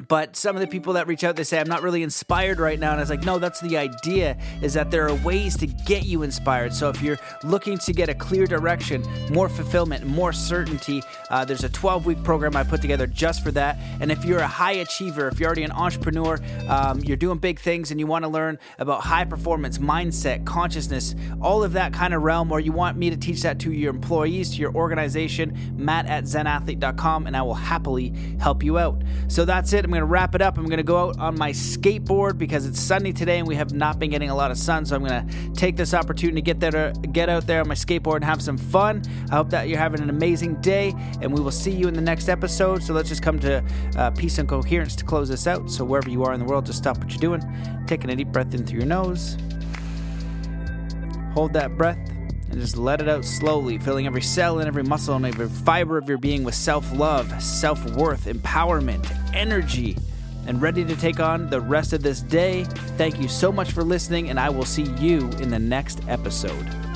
but some of the people that reach out they say i'm not really inspired right now. And i was like no that's the idea is that there are ways to get you inspired. So if you're looking to get a clear direction more fulfillment more certainty uh, there's a 12 week program i put together just for that. And if you're a high achiever if you're already an entrepreneur um, you're doing big things and you want to learn about high performance mindset consciousness all of that kind of realm or you want me to teach that to your employees to your organization matt at zenathlete.com and i will happily help you out. So that's it I'm going to wrap it up. I'm going to go out on my skateboard because it's sunny today and we have not been getting a lot of sun. So I'm going to take this opportunity to get there, get out there on my skateboard and have some fun. I hope that you're having an amazing day, and we will see you in the next episode. So let's just come to uh, peace and coherence to close this out. So wherever you are in the world, just stop what you're doing, taking a deep breath in through your nose, hold that breath and just let it out slowly, filling every cell and every muscle and every fiber of your being with self love, self worth, empowerment, energy, and ready to take on the rest of this day. Thank you so much for listening, and I will see you in the next episode.